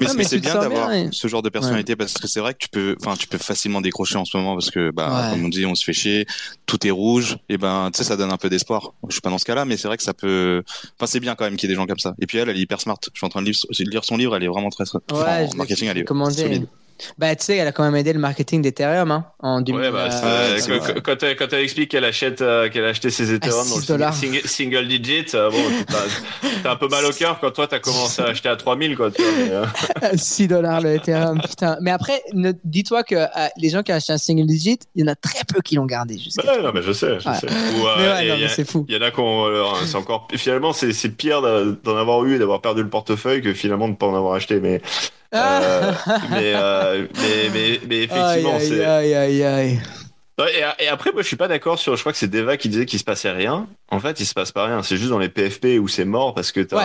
Mais, Ah, c'est bien d'avoir ce genre de personnalité parce que c'est vrai que tu peux, enfin, tu peux facilement décrocher en ce moment parce que, bah, Ouais. comme on dit, on se fait chier, tout est rouge, et ben, tu sais, ça donne un peu d'espoir. Je suis pas dans ce cas-là, mais c'est vrai que ça peut, enfin, c'est bien quand même qu'il y ait des gens comme ça. Et puis elle, elle est hyper smart. Je suis en train de lire, de lire son livre, elle est vraiment très, très, enfin, Ouais, en je marketing, elle est commandé. solide. Bah, tu sais, elle a quand même aidé le marketing d'Ethereum hein, en 2000. Ouais, bah, euh, quand, elle, quand elle explique qu'elle achète, euh, qu'elle a acheté ses Ethereum dans 6 dollars. single, digit, euh, bon, t'as un peu mal au cœur quand toi t'as commencé à acheter à 3000, quoi, tu vois. mais, euh, 6 dollars le Ethereum, putain. Mais après, ne- dis-toi que les gens qui ont acheté un single digit, il y en a très peu qui l'ont gardé. ouais, non, mais je sais, je Ouais. sais. Ouais, c'est fou. Il y en a qui ont, c'est encore, finalement, c'est, pire d'en avoir eu et d'avoir perdu le portefeuille que finalement de pas en avoir acheté. Mais, mais, euh, mais, mais, mais effectivement, aïe, c'est. aïe, aïe, aïe. Et, et après, moi, je suis pas d'accord sur. Je crois que c'est Deva qui disait qu'il se passait rien. En fait, il se passe pas rien. C'est juste dans les PFP où c'est mort parce que t'as Ouais.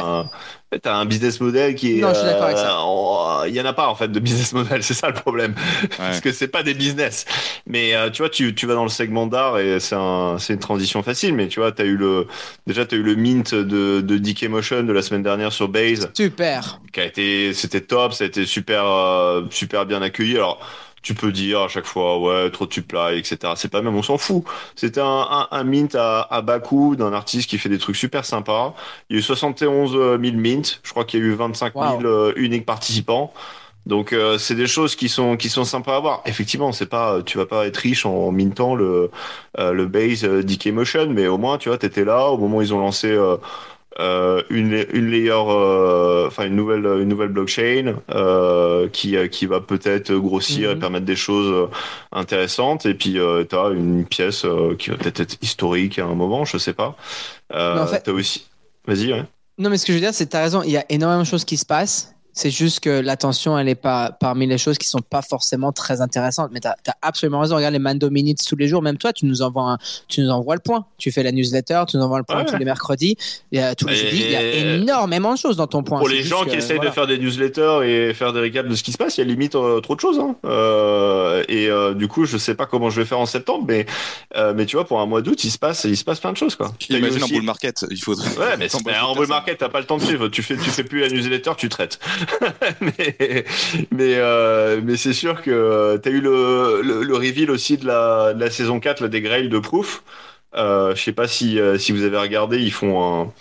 un, t'as un business model qui est. Non, je suis d'accord avec ça. en- Il y en a pas en fait de business model. C'est ça le problème. Parce que c'est pas des business. Mais euh, tu vois, tu, tu vas dans le segment d'art et c'est un, c'est une transition facile. Mais tu vois, t'as eu le, déjà t'as eu le mint de, de DK Motion de la semaine dernière sur Base Super. qui a été, c'était top, ça a été super, euh, super bien accueilli. Alors, tu peux dire à chaque fois, ouais, trop de supply, etc. C'est pas même, on s'en fout. C'était un, un, un mint à, à bas coût d'un artiste qui fait des trucs super sympas. Il y a eu 71 000 mints. Je crois qu'il y a eu 25 000 Wow. euh, uniques participants. Donc euh, c'est des choses qui sont qui sont sympas à voir. Effectivement, c'est pas tu vas pas être riche en mintant le euh, le base euh, Motion, mais au moins tu vois t'étais là au moment où ils ont lancé euh, une une layer euh, enfin une nouvelle une nouvelle blockchain euh, qui qui va peut-être grossir et Mhm. permettre des choses intéressantes et puis euh, t'as une pièce qui va peut-être être historique à un moment, je sais pas. En fait- t'as aussi vas-y ouais. Non, mais ce que je veux dire, c'est que tu as raison, il y a énormément de choses qui se passent. C'est juste que l'attention, elle est pas parmi les choses qui sont pas forcément très intéressantes. Mais tu as, absolument raison. Regarde les Mando Minutes tous les jours. Même toi, tu nous envoies, un- tu nous envoies le point. Tu fais la newsletter, tu nous envoies le point Ouais. tous les mercredis. Il y a tous les Et- jeudis. Il y a énormément de choses dans ton point. Pour les gens que, qui essayent voilà. de faire des newsletters et faire des récaps de ce qui se passe, il y a limite euh, trop de choses. Hein. Euh, et euh, du coup, je sais pas comment je vais faire en septembre, mais euh, mais tu vois, pour un mois d'août, il se passe il se passe plein de choses quoi. Imagine aussi- en bull market, il faut. Ouais, mais en bull market, t'as pas le temps de suivre. Tu fais, tu fais plus la newsletter, tu traites. mais, mais, euh, mais c'est sûr que euh, t'as eu le, le, reveal aussi de la, de la saison 4, là, des Grails de Proof. Euh, je sais pas si, euh, si vous avez regardé, ils font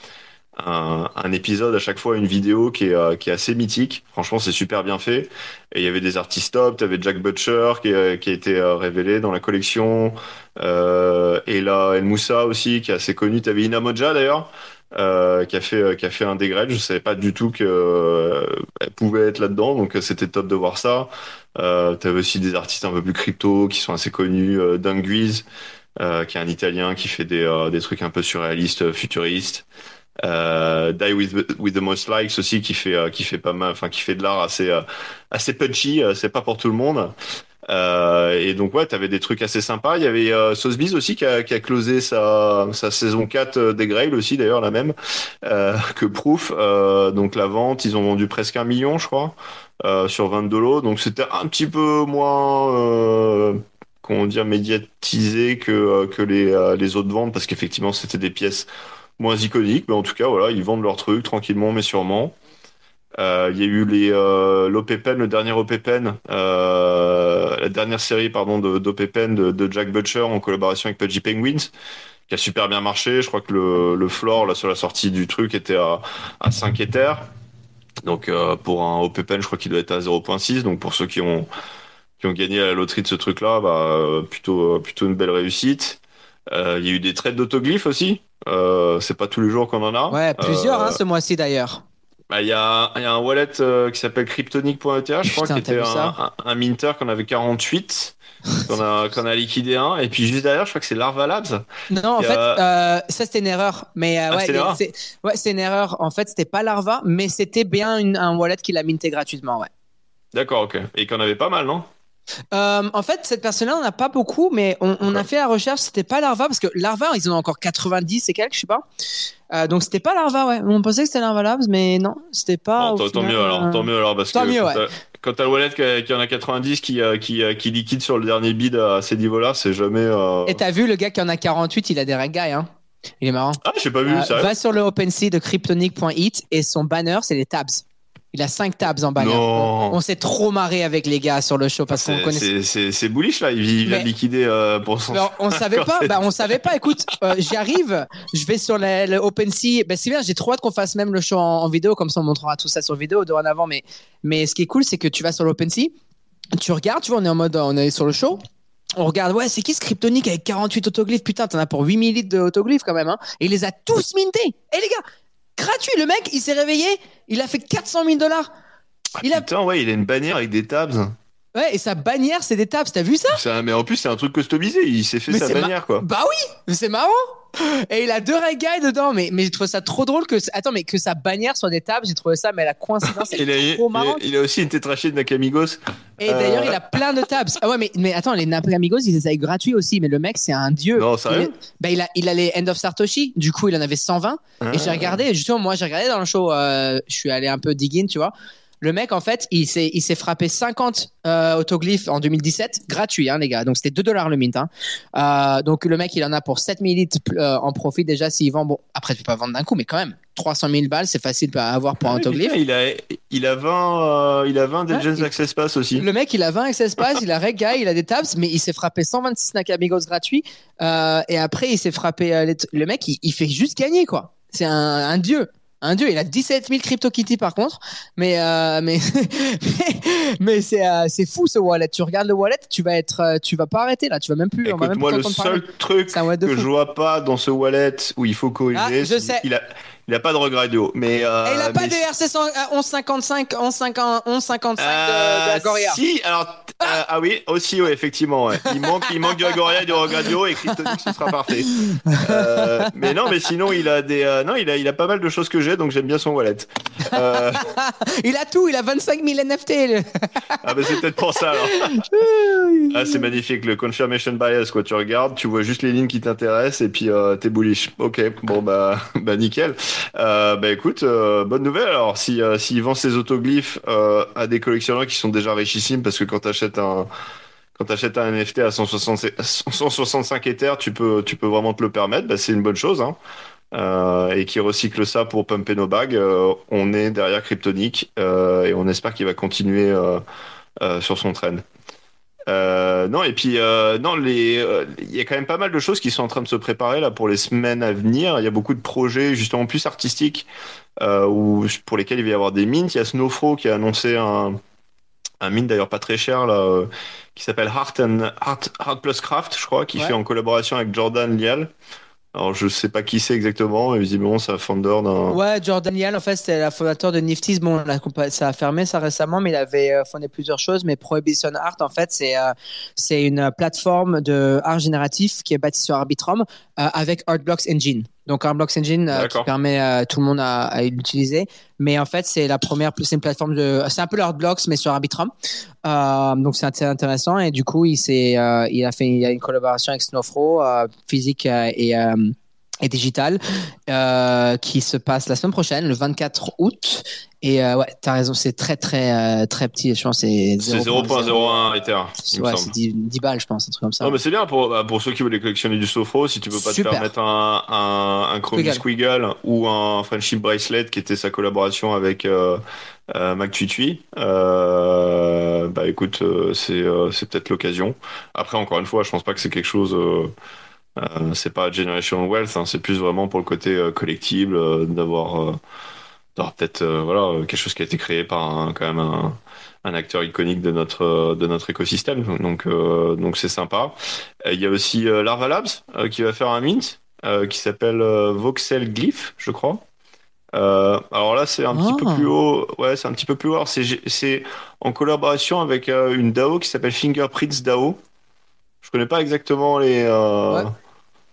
un, un, épisode à chaque fois, une vidéo qui est, qui est assez mythique. Franchement, c'est super bien fait. Et il y avait des artistes top. T'avais Jack Butcher qui, qui a été révélé dans la collection. Et là, El Moussa aussi, qui est assez connu. T'avais Inamoja d'ailleurs. Euh, qui a fait euh, qui a fait un dégrade. Je savais pas du tout que euh, pouvait être là-dedans, donc euh, c'était top de voir ça. Euh, T'avais aussi des artistes un peu plus crypto qui sont assez connus, euh, Dunguiz, euh, qui est un Italien qui fait des des trucs un peu surréalistes, futuristes. Euh, Die with, with the Most Likes aussi qui fait qui fait pas mal, enfin qui fait de l'art assez assez punchy. c'est pas pour tout le monde. Euh, et donc ouais, t'avais des trucs assez sympas. Il y avait euh, Sotheby's aussi qui a, closé sa, sa saison 4 euh, des Grail aussi d'ailleurs la même euh, que Proof. Donc la vente, ils ont vendu presque un million je crois sur 22 lots. Donc c'était un petit peu moins comment dire médiatisé que les les autres ventes parce qu'effectivement c'était des pièces moins iconiques. Mais en tout cas voilà, ils vendent leurs trucs tranquillement mais sûrement. Euh, Il y a eu les euh, l'OPPEN, le dernier OPPEN, euh, la dernière série pardon de d'OPPEN de, de Jack Butcher en collaboration avec Pudgy Penguins, qui a super bien marché. Je crois que le, le floor là sur la sortie du truc était à, à 5 Ethers. Donc euh, pour un OPPEN, je crois qu'il doit être à 0.6. Donc pour ceux qui ont qui ont gagné à la loterie de ce truc-là, bah plutôt plutôt une belle réussite. Euh, Il y a eu des trades d'autoglyphes aussi. C'est pas tous les jours qu'on en a. Ouais, plusieurs hein, ce mois-ci d'ailleurs. Bah, il y y a un wallet euh, qui s'appelle cryptonic.eth, je crois, qui était un, un, un minter qu'on avait 48, qu'on a, a liquidé un. Et puis juste derrière, je crois que c'est Larva Labs. Non, en fait, euh, ça c'était une erreur. Mais euh, Ah, ouais, c'est ouais, une erreur. En fait, c'était pas Larva, mais c'était bien une- un wallet qu'il a minté gratuitement. Ouais. D'accord, ok. Et qu'on avait pas mal, non? Euh, en fait, cette personne-là, on n'a pas beaucoup, mais on, on a fait la recherche. C'était pas Larva parce que Larva, ils en ont encore 90 et quelques, je sais pas. Euh, donc c'était pas Larva, ouais. On pensait que c'était Larva Labs, mais non, c'était pas. Bon, tant, final, mieux alors, euh, tant mieux alors, parce tant que mieux, quand ouais. t'as- quand t'as le wallet qui, qui en a 90 qui, qui, qui liquide sur le dernier bid à ces niveaux-là, c'est jamais. Et t'as vu le gars qui en a 48, il a des guys, hein. Il est marrant. Ah, j'ai pas vu, sérieux va sur le OpenSea de cryptonic.it et son banner, c'est les tabs. Il a 5 tabs en. Non. On, s'est trop marré avec les gars sur le show parce qu'on connaissait. C'est bullish là, il il vient liquider euh, pour son. Alors, on savait pas, bah, on savait pas. Écoute, euh, j'y arrive, je vais sur le, le OpenSea. Bah, c'est bien, j'ai trop hâte qu'on fasse même le show en, en vidéo, comme ça on montrera tout ça sur vidéo dorénavant. Mais, mais ce qui est cool, c'est que tu vas sur l'OpenSea, tu regardes, tu vois, on est en mode, on est sur le show. On regarde, ouais, c'est qui ce Cryptonic avec 48 autoglyphes? Putain, t'en as pour 8000 litres d'autoglyphes quand même. Hein. Et il les a tous mintés. Et les gars, gratuit, le mec, il s'est réveillé, il a fait 400 000 dollars. Il a... Putain, ouais, il a une bannière avec des tabs. Ouais, et sa bannière, c'est des tabs. T'as vu ça C'est un- Mais en plus, c'est un truc customisé, il s'est fait Mais sa ma- bannière quoi. Bah oui, c'est marrant. Et il a deux reggae dedans, mais, mais je trouve ça trop drôle que attends, mais que sa bannière soit des tables, j'ai trouvé ça, mais la coïncidence Il est a, trop il, marrante. a, il a aussi une tétrachée de Nakamigos. Et d'ailleurs, il a plein de tabs. Ah ouais, mais, mais attends, les Nakamigos, ils essayent gratuits aussi, mais le mec, c'est un dieu. Non, il, sérieux est- bah, il a, il a les End of Satoshi, du coup, il en avait 120. Et j'ai Ah. regardé, justement, moi, j'ai regardé dans le show, euh, je suis allé un peu digging, tu vois. Le mec, en fait, il s'est, il s'est frappé 50 euh, autoglyphes en 2017, gratuit, hein, les gars. Donc, c'était 2 dollars le mint. Hein. Euh, donc, le mec, il en a pour 7 litres euh, en profit déjà s'il vend. Bon, après, tu peux pas vendre d'un coup, mais quand même, 300 000 balles, c'est facile à avoir pour un Ouais, autoglyphe. putain, il, a, il a 20, euh, il a 20 Ouais, Legends il- Access Pass aussi. Le mec, il a 20 access pass, il a Guy, il a des tabs, mais il s'est frappé 126 Nakamigos gratuits. Et après, il s'est frappé. les le mec, il, il fait juste gagner, quoi. C'est un, un dieu. Un dieu. Il a 17 000 CryptoKitty, par contre. Mais, euh, mais, mais, c'est, euh, c'est fou, ce wallet. Tu regardes le wallet, tu vas être, euh, tu vas pas arrêter, là. Tu vas même plus. on va Écoute, même moi, plus le parler. seul truc que fou. je vois pas dans ce wallet où il faut corriger, Ah, je sais. il a, il a pas de regradio. Mais, euh, Et il a pas mais- de RC 100 euh, 1155, 1155, 1155 de, de Euh. Si, alors, euh, ah oui, aussi, ouais, effectivement, ouais. Il manque, il manque du Agoria et du Regradio et Cryptonic, ce sera parfait. Euh, mais non, mais sinon, il a des, euh, non, il a, il a pas mal de choses que j'ai, donc j'aime bien son wallet. Euh, Il a tout, il a 25 000 NFT. le- ah, bah, c'est peut-être pour ça, alors. Ah, c'est magnifique, le confirmation bias, quoi. Tu regardes, tu vois juste les lignes qui t'intéressent et puis euh, t'es bullish. Ok, bon, bah, bah nickel. Euh, bah écoute, euh, bonne nouvelle. Alors, si, euh, s'il vend ses autoglyphes euh, à des collectionneurs qui sont déjà richissimes, parce que quand t'achètes un, quand un NFT à 160 165 Ethers, tu peux, tu peux vraiment te le permettre. Bah, c'est une bonne chose, hein. Euh, et qui recycle ça pour pumper nos bagues. Euh, on est derrière Cryptonic euh, et on espère qu'il va continuer sur son trend. Euh, non et puis euh, non euh, il y a quand même pas mal de choses qui sont en train de se préparer là pour les semaines à venir. Il y a beaucoup de projets justement plus artistiques où, pour lesquels il va y avoir des mints. Il y a Snowfro qui a annoncé un un mint d'ailleurs pas très cher là qui s'appelle Heart and Heart, Heart Plus Craft je crois qui Ouais. fait en collaboration avec Jordan Lial. Alors je sais pas qui c'est exactement mais visiblement c'est un founder d'un Ouais, Jordan Lial, en fait, c'était le fondateur de Nifty's. Bon, la ça a fermé ça récemment, mais il avait euh, fondé plusieurs choses. Mais Prohibition Art, en fait, c'est euh, c'est une plateforme de art génératif qui est bâtie sur Arbitrum euh, avec Artblocks Engine. Donc Artblocks Engine euh, qui permet à tout le monde à, à l'utiliser. Mais en fait, c'est la première, c'est une plateforme de, c'est un peu l'Artblocks mais sur Arbitrum. Euh, donc c'est assez intéressant et du coup, il s'est, euh, il a fait, il y a une collaboration avec Snowfro, euh, physique euh, et euh, et digital euh, qui se passe la semaine prochaine, le 24 août. Et euh, ouais, t'as raison, c'est très très euh, très petit. Je pense c'est c'est 0.01 0.01 Ether. Ouais, c'est 10, 10 balles, je pense, un truc comme ça. Non, mais c'est bien pour, bah, pour ceux qui veulent les collectionner du Sofro, si tu peux pas Super. te permettre un, un, un Chromie Squiggle. Squiggle ou un Friendship Bracelet qui était sa collaboration avec euh, euh, Mac Tutui, bah écoute, c'est c'est peut-être l'occasion. Après, encore une fois, je pense pas que c'est quelque chose. Euh, c'est pas Generation Wealth, hein, c'est plus vraiment pour le côté euh, collectible, euh, d'avoir euh, peut-être euh, voilà quelque chose qui a été créé par un, quand même un, un acteur iconique de notre de notre écosystème. Donc donc c'est sympa. Il y a aussi Larva Labs qui va faire un mint qui s'appelle Voxel Glyph, je crois. Euh, alors là, c'est un petit peu Ah. plus haut. Ouais, c'est un petit peu plus haut. C'est c'est en collaboration avec euh, une DAO qui s'appelle Fingerprints DAO. Je connais pas exactement les, euh, Ouais.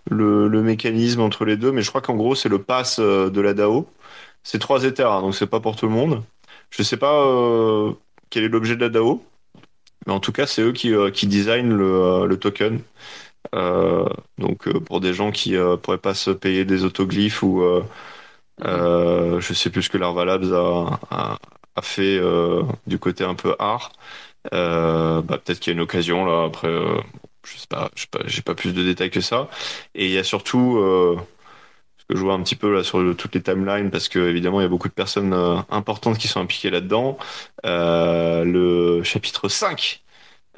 Le, mécanisme entre les deux, mais je crois qu'en gros, c'est le pass euh, de la DAO. C'est 3 Ethers, hein, donc c'est pas pour tout le monde. Je sais pas euh, quel est l'objet de la DAO, mais en tout cas, c'est eux qui, euh, qui designent le, le token. Donc pour des gens qui pourraient pas se payer des autoglyphes ou je sais plus ce que Larva Labs a, a, fait du côté un peu art. Bah, peut-être qu'il y a une occasion là. Après, je sais pas, j'ai pas plus de détails que ça. Et il y a surtout euh, ce que je vois un petit peu là sur toutes les timelines parce que évidemment il y a beaucoup de personnes euh, importantes qui sont impliquées là-dedans. Euh, le chapitre 5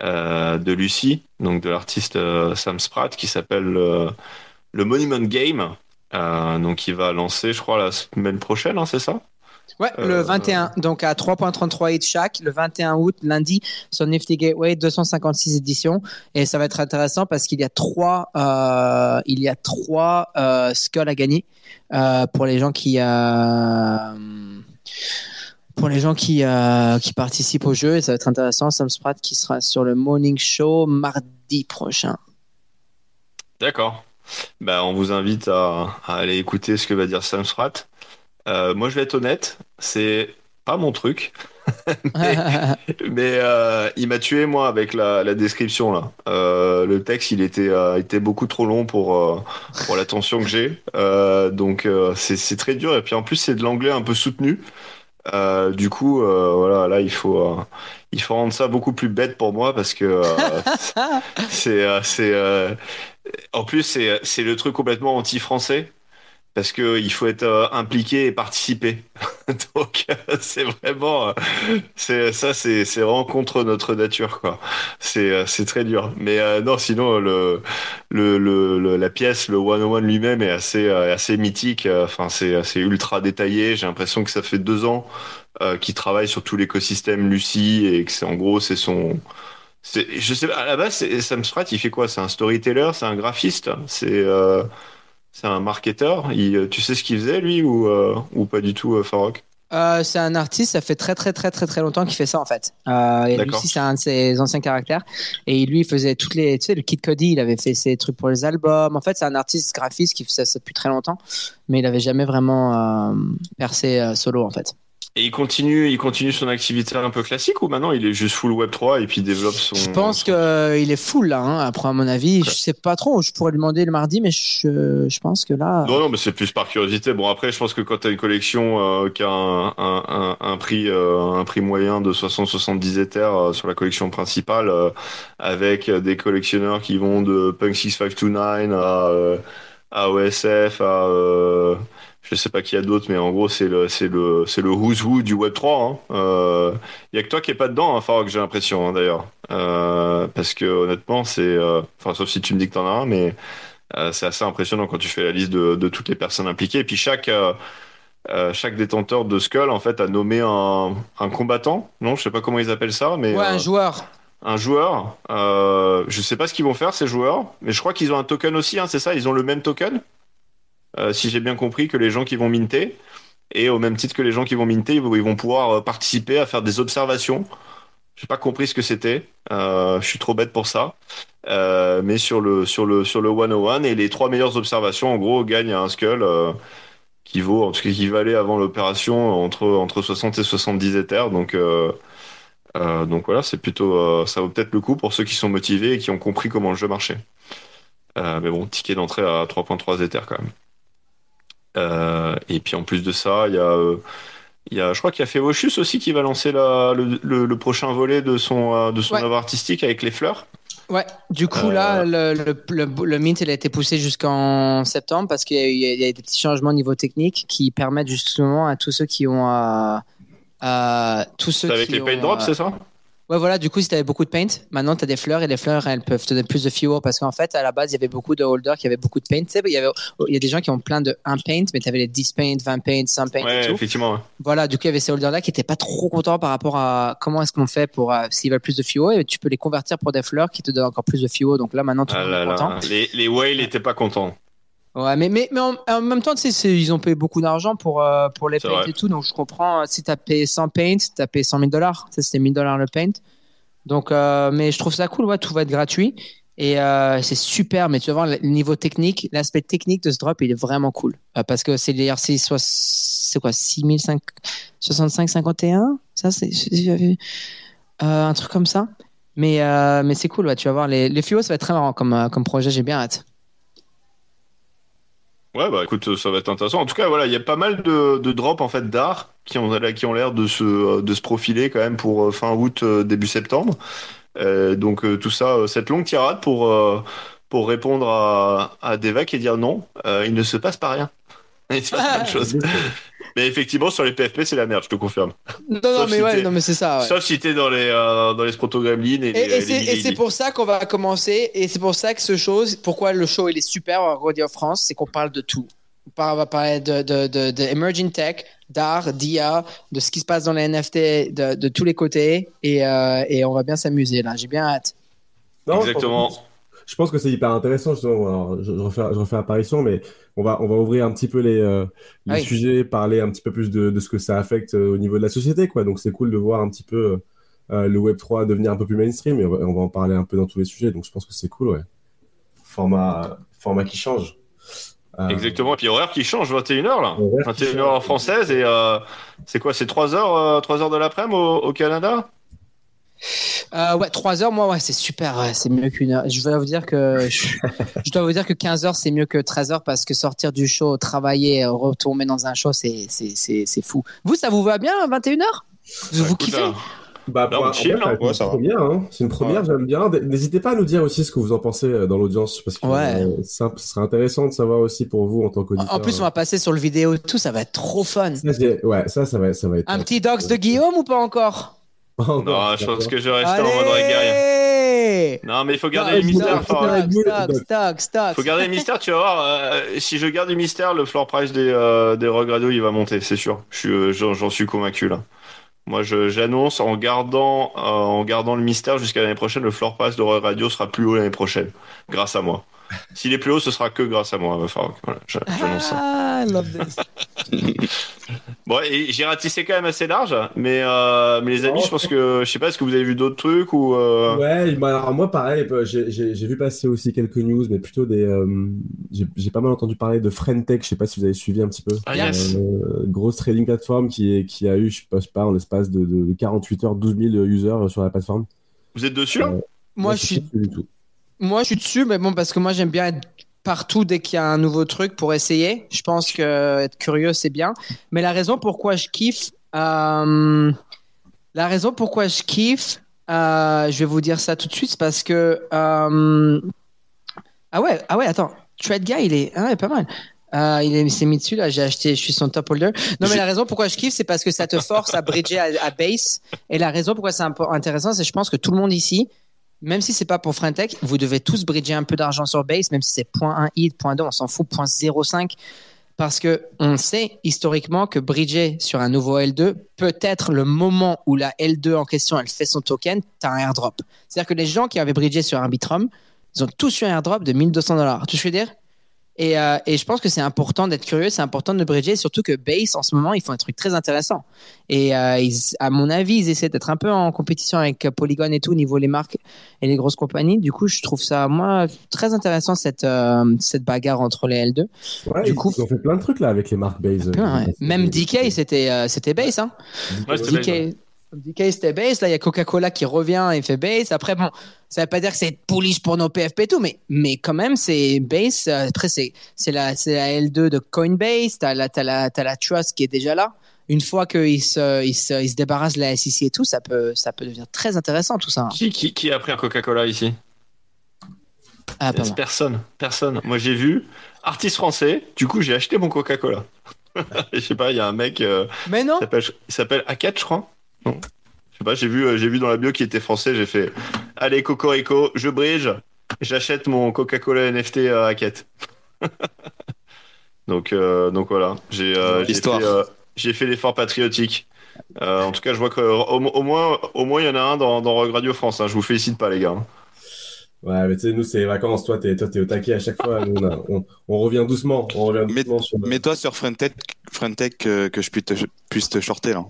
euh, de Lucie, donc de l'artiste Sam Spratt, qui s'appelle le Monument Game. Donc il va lancer, je crois, la semaine prochaine, hein, c'est ça? Ouais, Euh, le 21, donc à 3.33 ETH chaque, le 21 août, lundi, sur Nifty Gateway, 256 éditions. Et ça va être intéressant parce qu'il y a trois, euh, il y a trois euh, skulls à gagner euh, pour les gens qui, euh, pour les gens qui, euh, qui participent au jeu. Et ça va être intéressant. Sam Spratt qui sera sur le Morning Show mardi prochain. D'accord. Bah, on vous invite à, à aller écouter ce que va dire Sam Spratt. Euh, moi, je vais être honnête, c'est pas mon truc, mais euh, il m'a tué moi avec la, la description là. Euh, le texte, il était, euh, était beaucoup trop long pour euh, pour l'attention que j'ai, Euh, donc euh, c'est très dur. Et puis en plus, c'est de l'anglais un peu soutenu. Euh, du coup, euh, voilà, là, il faut euh, il faut rendre ça beaucoup plus bête pour moi parce que euh, c'est euh, c'est euh, en plus c'est c'est le truc complètement anti-français parce que il faut être euh, impliqué et participer. Donc euh, c'est vraiment euh, ça c'est c'est vraiment contre notre nature quoi. C'est c'est très dur. Mais non sinon le le, le, la pièce le 101 lui-même est assez assez mythique. Enfin c'est c'est ultra détaillé. J'ai l'impression que ça fait deux ans qu'il travaille sur tout l'écosystème Lucie et que c'est en gros c'est son je sais pas, à la base, Sam Spratt, il fait quoi? C'est un storyteller, c'est un graphiste, c'est c'est un marketeur. Il, tu sais ce qu'il faisait, lui, ou, euh, ou pas du tout, euh, Farok? Euh, c'est un artiste, ça fait très très très très très longtemps qu'il fait ça en fait. Euh, et lui aussi, c'est un de ses anciens caractères. Et lui, il faisait toutes les, tu sais, le Kid Cody, il avait fait ses trucs pour les albums. En fait, c'est un artiste graphiste qui fait ça depuis très longtemps, mais il avait jamais vraiment euh, percé euh, solo en fait. Et il continue, il continue son activité un peu classique ou maintenant il est juste full Web 3 et puis il développe son. Je pense que euh, est full là. Hein, après, à mon avis, Ok. je sais pas trop. Je pourrais lui demander le mardi, mais je, je pense que là. Non, non, mais c'est plus par curiosité. Bon, après, je pense que quand tu as une collection euh, qui a un, un, un, un prix, euh, un prix moyen de 60-70 Ethers euh, sur la collection principale, avec des collectionneurs qui vont de Punk 6529 à, à OSF, à je sais pas qui y a d'autres, mais en gros, c'est le, c'est le, c'est le who's who du Web 3. Hein. Euh, y a que toi qui est pas dedans, hein, Farok, j'ai l'impression, hein, d'ailleurs. Euh, parce que honnêtement, c'est, euh, enfin, sauf si tu me dis que t'en as un, mais euh, c'est assez impressionnant quand tu fais la liste de, de toutes les personnes impliquées. Et puis chaque, chaque détenteur de Skull, en fait, a nommé un, un combattant. Non, je sais pas comment ils appellent ça, mais ouais, un joueur. un joueur. Euh, je sais pas ce qu'ils vont faire ces joueurs, mais je crois qu'ils ont un token aussi. Hein, c'est ça? Ils ont le même token, si j'ai bien compris, que les gens qui vont minter. Et au même titre que les gens qui vont minter, ils vont, pouvoir euh, participer à faire des observations. J'ai pas compris ce que c'était. Euh, je suis trop bête pour ça. Euh, mais sur le sur le sur le 101 et les trois meilleures observations, en gros, gagnent un skull euh, qui vaut en tout cas qui valait avant l'opération entre entre 60 et 70 Ethers. Donc euh, euh, voilà, c'est plutôt euh, ça vaut peut-être le coup pour ceux qui sont motivés et qui ont compris comment le jeu marchait. Euh, mais bon, ticket d'entrée à 3.3 Ethers quand même. Euh, et puis en plus de ça, il y a euh, il y a, je crois qu'il y a Fevochus aussi qui va lancer la, le, le, le prochain volet de son, euh, de son Ouais. œuvre artistique avec les fleurs. Ouais, du coup, Euh, là, le, Mint, il a été poussé jusqu'en septembre parce qu'il y, y a des petits changements au niveau technique qui permettent justement à tous ceux qui ont. euh, euh, tous ceux avec qui les paint ont, drops, c'est ça? Ouais, voilà, du coup, si tu avais beaucoup de paint, maintenant tu as des fleurs et les fleurs, elles peuvent te donner plus de fuel parce qu'en fait, à la base, il y avait beaucoup de holders qui avaient beaucoup de paint. Tu sais, il y, avait, il y a des gens qui ont plein de 1 paint, mais tu avais les 10 paint, 20 paint, 100 paint et Ouais, tout. effectivement. ouais. Voilà, du coup, il y avait ces holders-là qui n'étaient pas trop contents par rapport à comment est-ce qu'on fait pour euh, s'ils veulent plus de fuel et tu peux les convertir pour des fleurs qui te donnent encore plus de fuel. Donc là, maintenant, tout Ah le monde est content. Les, les whales n'étaient pas contents. Ouais, mais, mais, mais en, en même temps, tu sais, ils ont payé beaucoup d'argent pour, euh, pour les paints et tout. Donc, je comprends. euh, Si tu as payé 100 paints, tu as payé 100 000 dollars. Ça, c'était 1000 dollars le paint. Donc, euh, mais je trouve ça cool. Ouais, tout va être gratuit. Et euh, c'est super. Mais tu vas voir, le niveau technique, l'aspect technique de ce drop, il est vraiment cool. Parce que c'est les RC, c'est quoi, 65, 51 Ça, c'est. un truc comme ça. Mais, mais c'est cool. Ouais, tu vas voir, les, les ça va être très marrant comme, comme projet. J'ai bien hâte. Ouais, bah écoute, ça va être intéressant. En tout cas, voilà, il y a pas mal de, de drops en fait d'art qui ont qui ont l'air de se de se profiler quand même pour euh, fin août euh, début septembre. Euh, donc euh, tout ça, euh, cette longue tirade pour euh, pour répondre à à Devac et dire non, euh, il ne se passe pas rien. Il se passe plein de choses. Mais effectivement, sur les PFP, c'est la merde, je te confirme. Non, non, Sauf mais si ouais, non, mais c'est ça. ouais. Sauf si t'es dans les euh, dans les Gremlin et, Et, c'est- et Milady. c'est pour ça qu'on va commencer, et c'est pour ça que ce show, pourquoi le show il est super à Radio France, c'est qu'on parle de tout. On on va parler de, de, de, de emerging tech, d'art, d'IA, de ce qui se passe dans les NFT, de, de tous les côtés, et, euh, et on va bien s'amuser là. J'ai bien hâte. Non, Exactement. Je pense que c'est hyper intéressant, justement. Alors, je, je refais, je refais apparition, mais on va, on va ouvrir un petit peu les, euh, les Oui. sujets, parler un petit peu plus de, de ce que ça affecte euh, au niveau de la société, quoi. Donc, c'est cool de voir un petit peu euh, le Web3 devenir un peu plus mainstream et on va, on va en parler un peu dans tous les sujets. Donc, je pense que c'est cool, ouais. Format, format qui change. Euh, Exactement. Et puis horaire qui change, 21h là. Horaire qui 21h change. en française et euh, c'est quoi C'est 3 heures, euh, 3 heures de l'après-midi au, au Canada? Euh, ouais, 3 heures, moi, ouais, c'est super, ouais, c'est mieux qu'une heure. Je dois vous dire que, je, je dois vous dire que 15 heures, c'est mieux que 13 heures parce que sortir du show, travailler, retourner dans un show, c'est, c'est, c'est, c'est fou. Vous, ça vous va bien, 21 heures? Vous, vous Écoute, kiffez? là, Bah, hein. c'est une Ouais, ça va. première, hein. C'est une première, j'aime bien. N'hésitez pas à nous dire aussi ce que vous en pensez euh, dans l'audience, parce que Ouais. euh, ça, ce serait intéressant de savoir aussi pour vous en tant qu'auditeur. En plus, on va passer sur le vidéo et tout, ça va être trop fun. Ça, ouais, ça, ça va, ça va être. Un petit dox de Guillaume ou pas encore? Encore, Non, je pense que je vais rester en mode guerrier. Non, mais il faut garder Non, les mystères. Dox, Faut, garder les mystères, tu vas voir. euh, si je garde les mystères, le floor price des, euh, des Rogue Radio, il va monter, c'est sûr. Je suis, euh, J'en suis convaincu là. Moi, j'annonce en gardant, euh, en gardant le mystère jusqu'à l'année prochaine, le floor price de Rogue Radio sera plus haut l'année prochaine, grâce à moi. S'il est plus haut, ce sera que grâce à moi, Farouk. Voilà, je- j'annonce ça. Ah, I love this. Bon, et j'ai ratissé quand même assez large, mais, euh, mais les amis, Non, je pense que, je sais pas, est-ce que vous avez vu d'autres trucs ou. euh, Ouais, bah, alors moi pareil, euh, j'ai vu passer aussi quelques news, mais plutôt des. euh, j'ai pas mal entendu parler de Friendtech, je sais pas si vous avez suivi un petit peu. Ah, yes. Euh, grosse trading plateforme qui, est, qui a eu, je sais pas, en l'espace de, de 48 heures, 12 000 users sur la plateforme. Vous êtes dessus hein Euh, Moi, je suis, moi, je suis dessus, mais bon, parce que moi, j'aime bien être partout dès qu'il y a un nouveau truc pour essayer. Je pense que être curieux, c'est bien. Mais la raison pourquoi je kiffe, euh, la raison pourquoi je kiffe, euh, je vais vous dire ça tout de suite, c'est parce que, euh, ah ouais, ah ouais, attends, Trade Guy, il est, ah ouais, pas mal. Euh, il est- il s'est mis dessus là, j'ai acheté, je suis son top holder. Non mais la raison pourquoi je kiffe, c'est parce que ça te force à bridger à, à base. Et la raison pourquoi c'est intéressant, c'est je pense que tout le monde ici, même si c'est pas pour Frentech, vous devez tous bridger un peu d'argent sur base, même si c'est 0.1 ETH, 0.2, on s'en fout, 0.05. Parce que on sait historiquement que bridger sur un nouveau L2 peut être le moment où la L2 en question elle fait son token, tu as un airdrop. C'est-à-dire que les gens qui avaient bridgé sur Arbitrum, ils ont tous eu un airdrop de 1200 dollars. Tu veux dire? Et, euh, et je pense que c'est important d'être curieux, c'est important de bridger, surtout que Base en ce moment ils font un truc très intéressant. Et euh, ils- à mon avis, ils essaient d'être un peu en compétition avec Polygon et tout au niveau les marques et les grosses compagnies. Du coup, je trouve ça moi très intéressant cette euh, cette bagarre entre les L2. Ouais, Du ils, coup- ils ont fait plein de trucs là avec les marques base. Plein, ouais. Même DK c'était euh, c'était Base hein. Ouais, DK, DK c'était base. Là, il y a Coca-Cola qui revient et fait base. Après, bon, ça veut pas dire que c'est bullish pour nos PFP et tout, mais, mais quand même, c'est base. Après, c'est, c'est la, c'est la L2 de Coinbase. T'as la, t'as la, t'as la Trust qui est déjà là. Une fois qu'ils se, ils se, ils se débarrassent de la SEC et tout, ça peut, ça peut devenir très intéressant, tout ça. Qui, qui, qui a pris un Coca-Cola ici? Ah, pas. Personne, personne. Moi j'ai vu artiste français. Du coup j'ai acheté mon Coca-Cola. Je sais pas, il y a un mec, euh, Mais non, il s'appelle- A4 je crois. Non. Je sais pas, j'ai vu, euh, j'ai vu dans la bio qui était français. J'ai fait, allez Cocorico, je bridge, j'achète mon Coca-Cola NFT à A4. donc, euh, donc voilà, j'ai, euh, j'ai L'histoire. fait, euh, fait l'effort patriotique. Euh, en tout cas, je vois qu'au au moins, au moins, il y en a un dans, dans Rogue Radio France. hein. Je vous félicite pas, les gars. Ouais, mais tu sais, nous, c'est les vacances. Toi, t'es, toi, t'es au taquet à chaque fois. On, a- on, on revient doucement. On revient Mais- doucement sur. Mets-toi sur Frentech, Frentech que, que je puisse te, puisse te shorter là.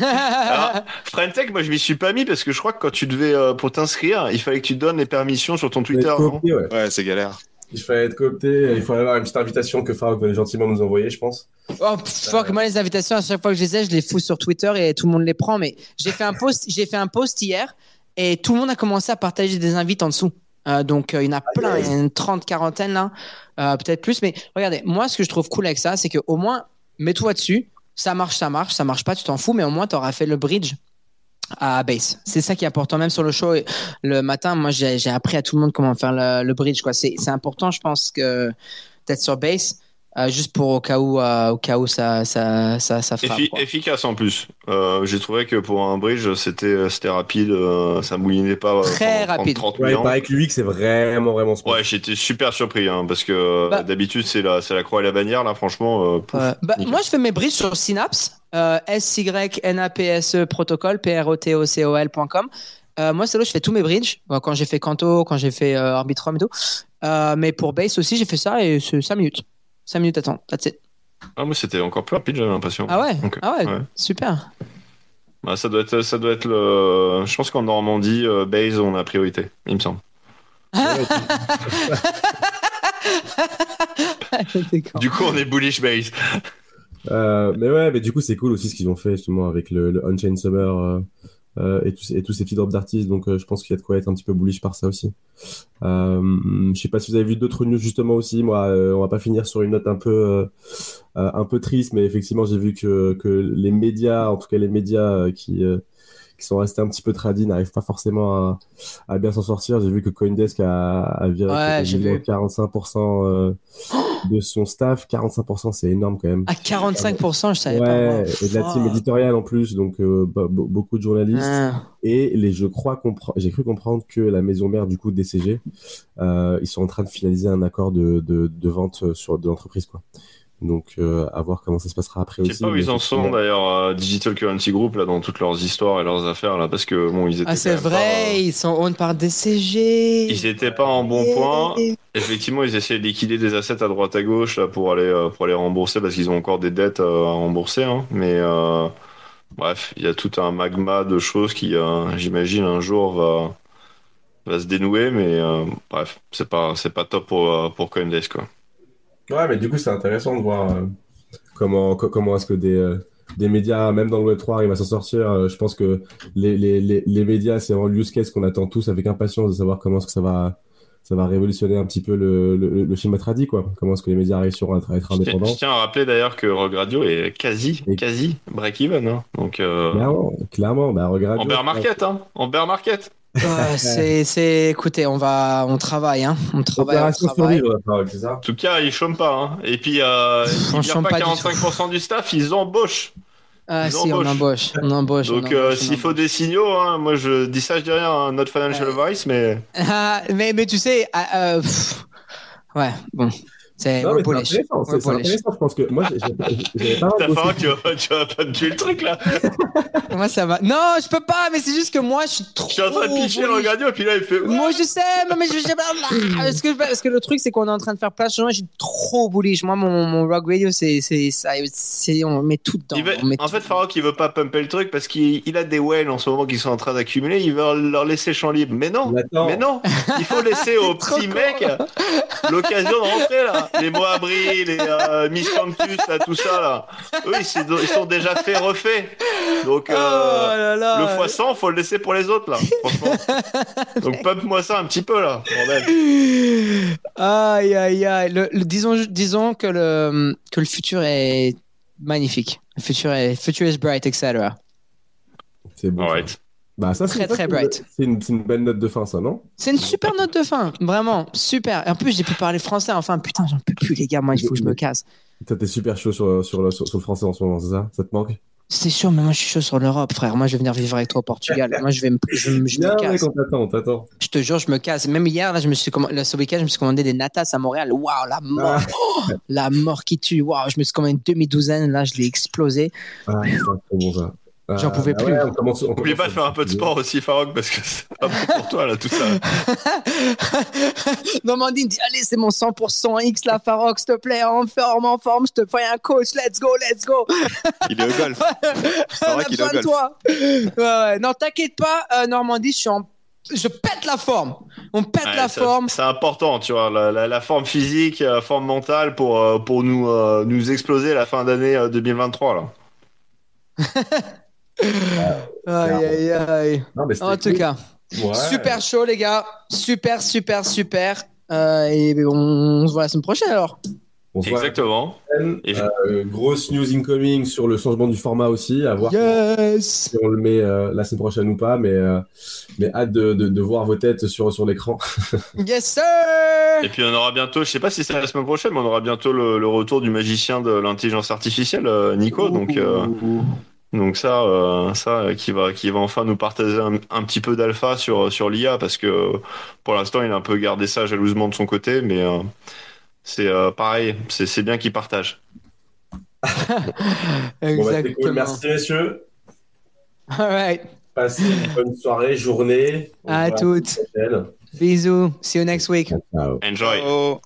Alors, Frentech, moi je m'y suis pas mis parce que je crois que quand tu devais euh, pour t'inscrire, il fallait que tu donnes les permissions sur ton Twitter. non ouais. Ouais, c'est galère. Il fallait être coopté. Il fallait avoir une petite invitation que Farouk venait gentiment nous envoyer, je pense. Oh, pff, fuck, moi, les invitations, à chaque fois que je les ai, je les fous sur Twitter et tout le monde les prend. Mais j'ai fait un post, j'ai fait un post hier et tout le monde a commencé à partager des invites en dessous. Euh, donc, euh, il y en a plein, il y en a une trente, quarantaine là, euh, peut-être plus. Mais regardez, moi, ce que je trouve cool avec ça, c'est que au moins, mets-toi dessus. Ça marche, ça marche. Ça marche pas, tu t'en fous. Mais au moins, tu auras fait le bridge à base. C'est ça qui est important. Même sur le show, le matin, moi, j'ai appris à tout le monde comment faire le, bridge. quoi. C'est c'est important, je pense, que d'être sur base. Euh, juste pour au cas où, euh, au cas où ça, ça, ça, ça frappe. Effi- quoi. efficace en plus. Euh, J'ai trouvé que pour un bridge, c'était c'était rapide, euh, ça moulinait pas. Très rapide. 30 Ouais, il millions. paraît que l'UX, c'est vraiment, vraiment smooth. Ouais, j'étais super surpris hein, parce que Bah- d'habitude c'est la c'est la croix et la bannière là, franchement. euh, pouf. Bah, moi, je fais mes bridges sur Synapse, euh, S-Y-N-A-P-S-E protocole, P-R-O-T-O-C-O-L.com. Euh, moi, c'est là où je fais tous mes bridges. Euh, Quand j'ai fait Canto, quand j'ai fait euh, Arbitrum et tout. Euh, mais pour Base aussi, j'ai fait ça et c'est 5 minutes. 5 minutes à temps. That's it. Ah, moi c'était encore plus rapide, j'avais l'impression. Ah ouais, ah ouais, ouais. super. Bah, ça doit être ça doit être le. Je pense qu'en Normandie, euh, base on a priorité, il me semble. Du coup, on est bullish base. Euh, mais ouais, mais du coup, c'est cool aussi ce qu'ils ont fait justement avec le, le Unchained Summer euh, euh, et, tous, et tous ces petits drops d'artistes. Donc, euh, je pense qu'il y a de quoi être un petit peu bullish par ça aussi. Euh, je sais pas si vous avez vu d'autres news justement aussi. Moi, euh, on va pas finir sur une note un peu euh, euh, un peu triste, mais effectivement, j'ai vu que que les médias, en tout cas les médias qui qui sont restés un petit peu tradis n'arrivent pas forcément à, à bien s'en sortir. J'ai vu que Coindesk a, a viré Ouais, j'ai quasiment vu. 45% euh, de son staff. 45%, c'est énorme quand même. À 45%, je savais Ouais, pas. et de la team Fuck. éditoriale en plus, donc euh, be- beaucoup de journalistes. Ah. Et les, je crois j'ai cru comprendre que la maison mère du coup DCG, euh, ils sont en train de finaliser un accord de, de, de vente sur de l'entreprise quoi. Donc euh, à voir comment ça se passera après Je aussi. sais pas où ils en sont d'ailleurs, euh, Digital Currency Group là dans toutes leurs histoires et leurs affaires là, parce que bon ils étaient. Ah, c'est vrai, pas, euh, ils sont owned par DCG. Ils étaient pas en bon point. Effectivement, ils essaient de liquider des assets à droite à gauche là pour aller euh, pour aller rembourser parce qu'ils ont encore des dettes euh, à rembourser. Hein. Mais euh, bref, il y a tout un magma de choses qui, euh, j'imagine, un jour va va se dénouer. Mais euh, bref, c'est pas c'est pas top pour pour Coindesk quoi. Ouais, mais du coup c'est intéressant de voir euh, comment co- comment est-ce que des euh, des médias, même dans le Web 3, arrivent à s'en sortir. Euh, je pense que les, les, les, les médias, c'est vraiment le use case qu'on attend tous avec impatience de savoir comment est-ce que ça va, ça va révolutionner un petit peu le, le, le schéma tradit, quoi. Comment est-ce que les médias réussiront à être, à être indépendants. je tiens à rappeler d'ailleurs que Rogue Radio est quasi Et- quasi break even. Hein. Donc Clairement, clairement, bah, regarde. en bear market, hein. En bear market. C'est, c'est, écoutez, on va, on travaille, hein. On travaille, on travaille. survivre, Farouk, c'est ça? En tout cas, ils chôment pas. Hein. Et puis, euh, ils chôme pas pas du 45% du staff, ils embauchent. Ah, Ils si, on embauchent. embauche, on embauche. on Donc, euh, embauche, on s'il faut embauche. des signaux, hein, moi je dis ça, je dis rien, hein, not financial advice, mais Ah, mais, mais tu sais, ah, euh, pff, ouais, bon, c'est mais c'est bullish. intéressant, c'est c'est bullish. intéressant, je pense que moi, j'ai- pas t'as faim, tu vas, tu vas pas te tuer le truc là. Moi, ça va. Non, je peux pas, mais c'est juste que moi, je suis trop. Je suis en train de pitcher le radio, et puis là il fait. Moi, je sais, mais mais je sais pas. Parce que, parce que le truc, c'est qu'on est en train de faire place. Moi, je suis trop bullish. Moi, mon, mon rock radio, c'est, c'est, ça, c'est, on met tout dedans. Veut- met En tout fait, Farok, il veut pas pumper le truc parce qu'il il a des whales en ce moment qui sont en train d'accumuler. Il veut leur laisser champ libre. Mais non, Attends. mais non, il faut laisser petits con. mecs l'occasion de rentrer là. Les Moabri, les euh, Miss Campus, là, tout ça là. Eux, ils, sont- ils sont déjà faits, refaits. Donc, euh, Oh là là. le fois 100, faut le laisser pour les autres là. Franchement. Donc, pump-moi ça un petit peu là. Bordel. Aïe, aïe, aïe. Le, le- disons, disons que le, que le futur est magnifique. Le futur est, future is bright, etc. C'est bon. Bah, ça, Très, très bright. C'est une, belle note de fin, ça, non? C'est une super note de fin, vraiment, super. Et en plus, j'ai pu parler français, enfin, putain, j'en peux plus, les gars, moi, il faut que je me casse. T'es super chaud sur, sur, le, sur, sur le français en ce moment, c'est ça? Ça te manque? C'est sûr, mais moi, je suis chaud sur l'Europe, frère. Moi, je vais venir vivre avec toi au Portugal. Moi, je vais me, je, me- je me Viens, casse. mec, on t'attend, on t'attend. Je te jure, je me casse. Même hier, là, je me suis commandé, ce week-end, je me suis commandé des natas à Montréal. Waouh, la mort. Oh, la mort qui tue. Waouh, je me suis commandé une demi-douzaine. Là, je l'ai explosé. Ah, c'est trop bon, ça. J'en pouvais bah plus. ouais, on commence- on N'oublie commence pas de faire un peu de sport aussi, Farok, parce que c'est pas bon pour toi, là, tout ça. Normandie me dit Allez, c'est mon 100% X là, Farok, s'il te plaît, en forme, en forme, je te fais un coach, let's go, let's go. Il est au golf. On vrai qu'il est au golf. toi. Ouais, ouais. Non, t'inquiète pas, euh, Normandie, je suis en. Je pète la forme. On pète Ouais, la ça- forme. C'est important, tu vois, la, la- la forme physique, la forme mentale pour, euh, pour nous, euh, nous exploser à la fin d'année euh, 2023, là. Aïe, aïe, aïe. Non, mais c'était En tout cool. cas, Ouais. super chaud, les gars. Super, super, super. Euh, et on, on se voit la semaine prochaine alors. On se Exactement. Et Euh, grosse news incoming sur le changement du format aussi, à voir Yes! si on le met euh, la semaine prochaine ou pas, mais, euh, mais hâte de, de, de voir vos têtes sur, sur l'écran. Yes, sir! Et puis on aura bientôt, je sais pas si c'est la semaine prochaine, mais on aura bientôt le, le retour du magicien de l'intelligence artificielle, Nico. Donc, euh, donc ça, euh, ça euh, qui va, qui va enfin nous partager un, un petit peu d'alpha sur sur l'IA, parce que euh, pour l'instant il a un peu gardé ça jalousement de son côté, mais euh, c'est euh, pareil, c'est c'est bien qu'il partage. Bon, bah, Exactement. cool. Merci, messieurs. All right. Passez une bonne soirée, journée. On À toutes. Bisous. See you next week. Enjoy. Oh.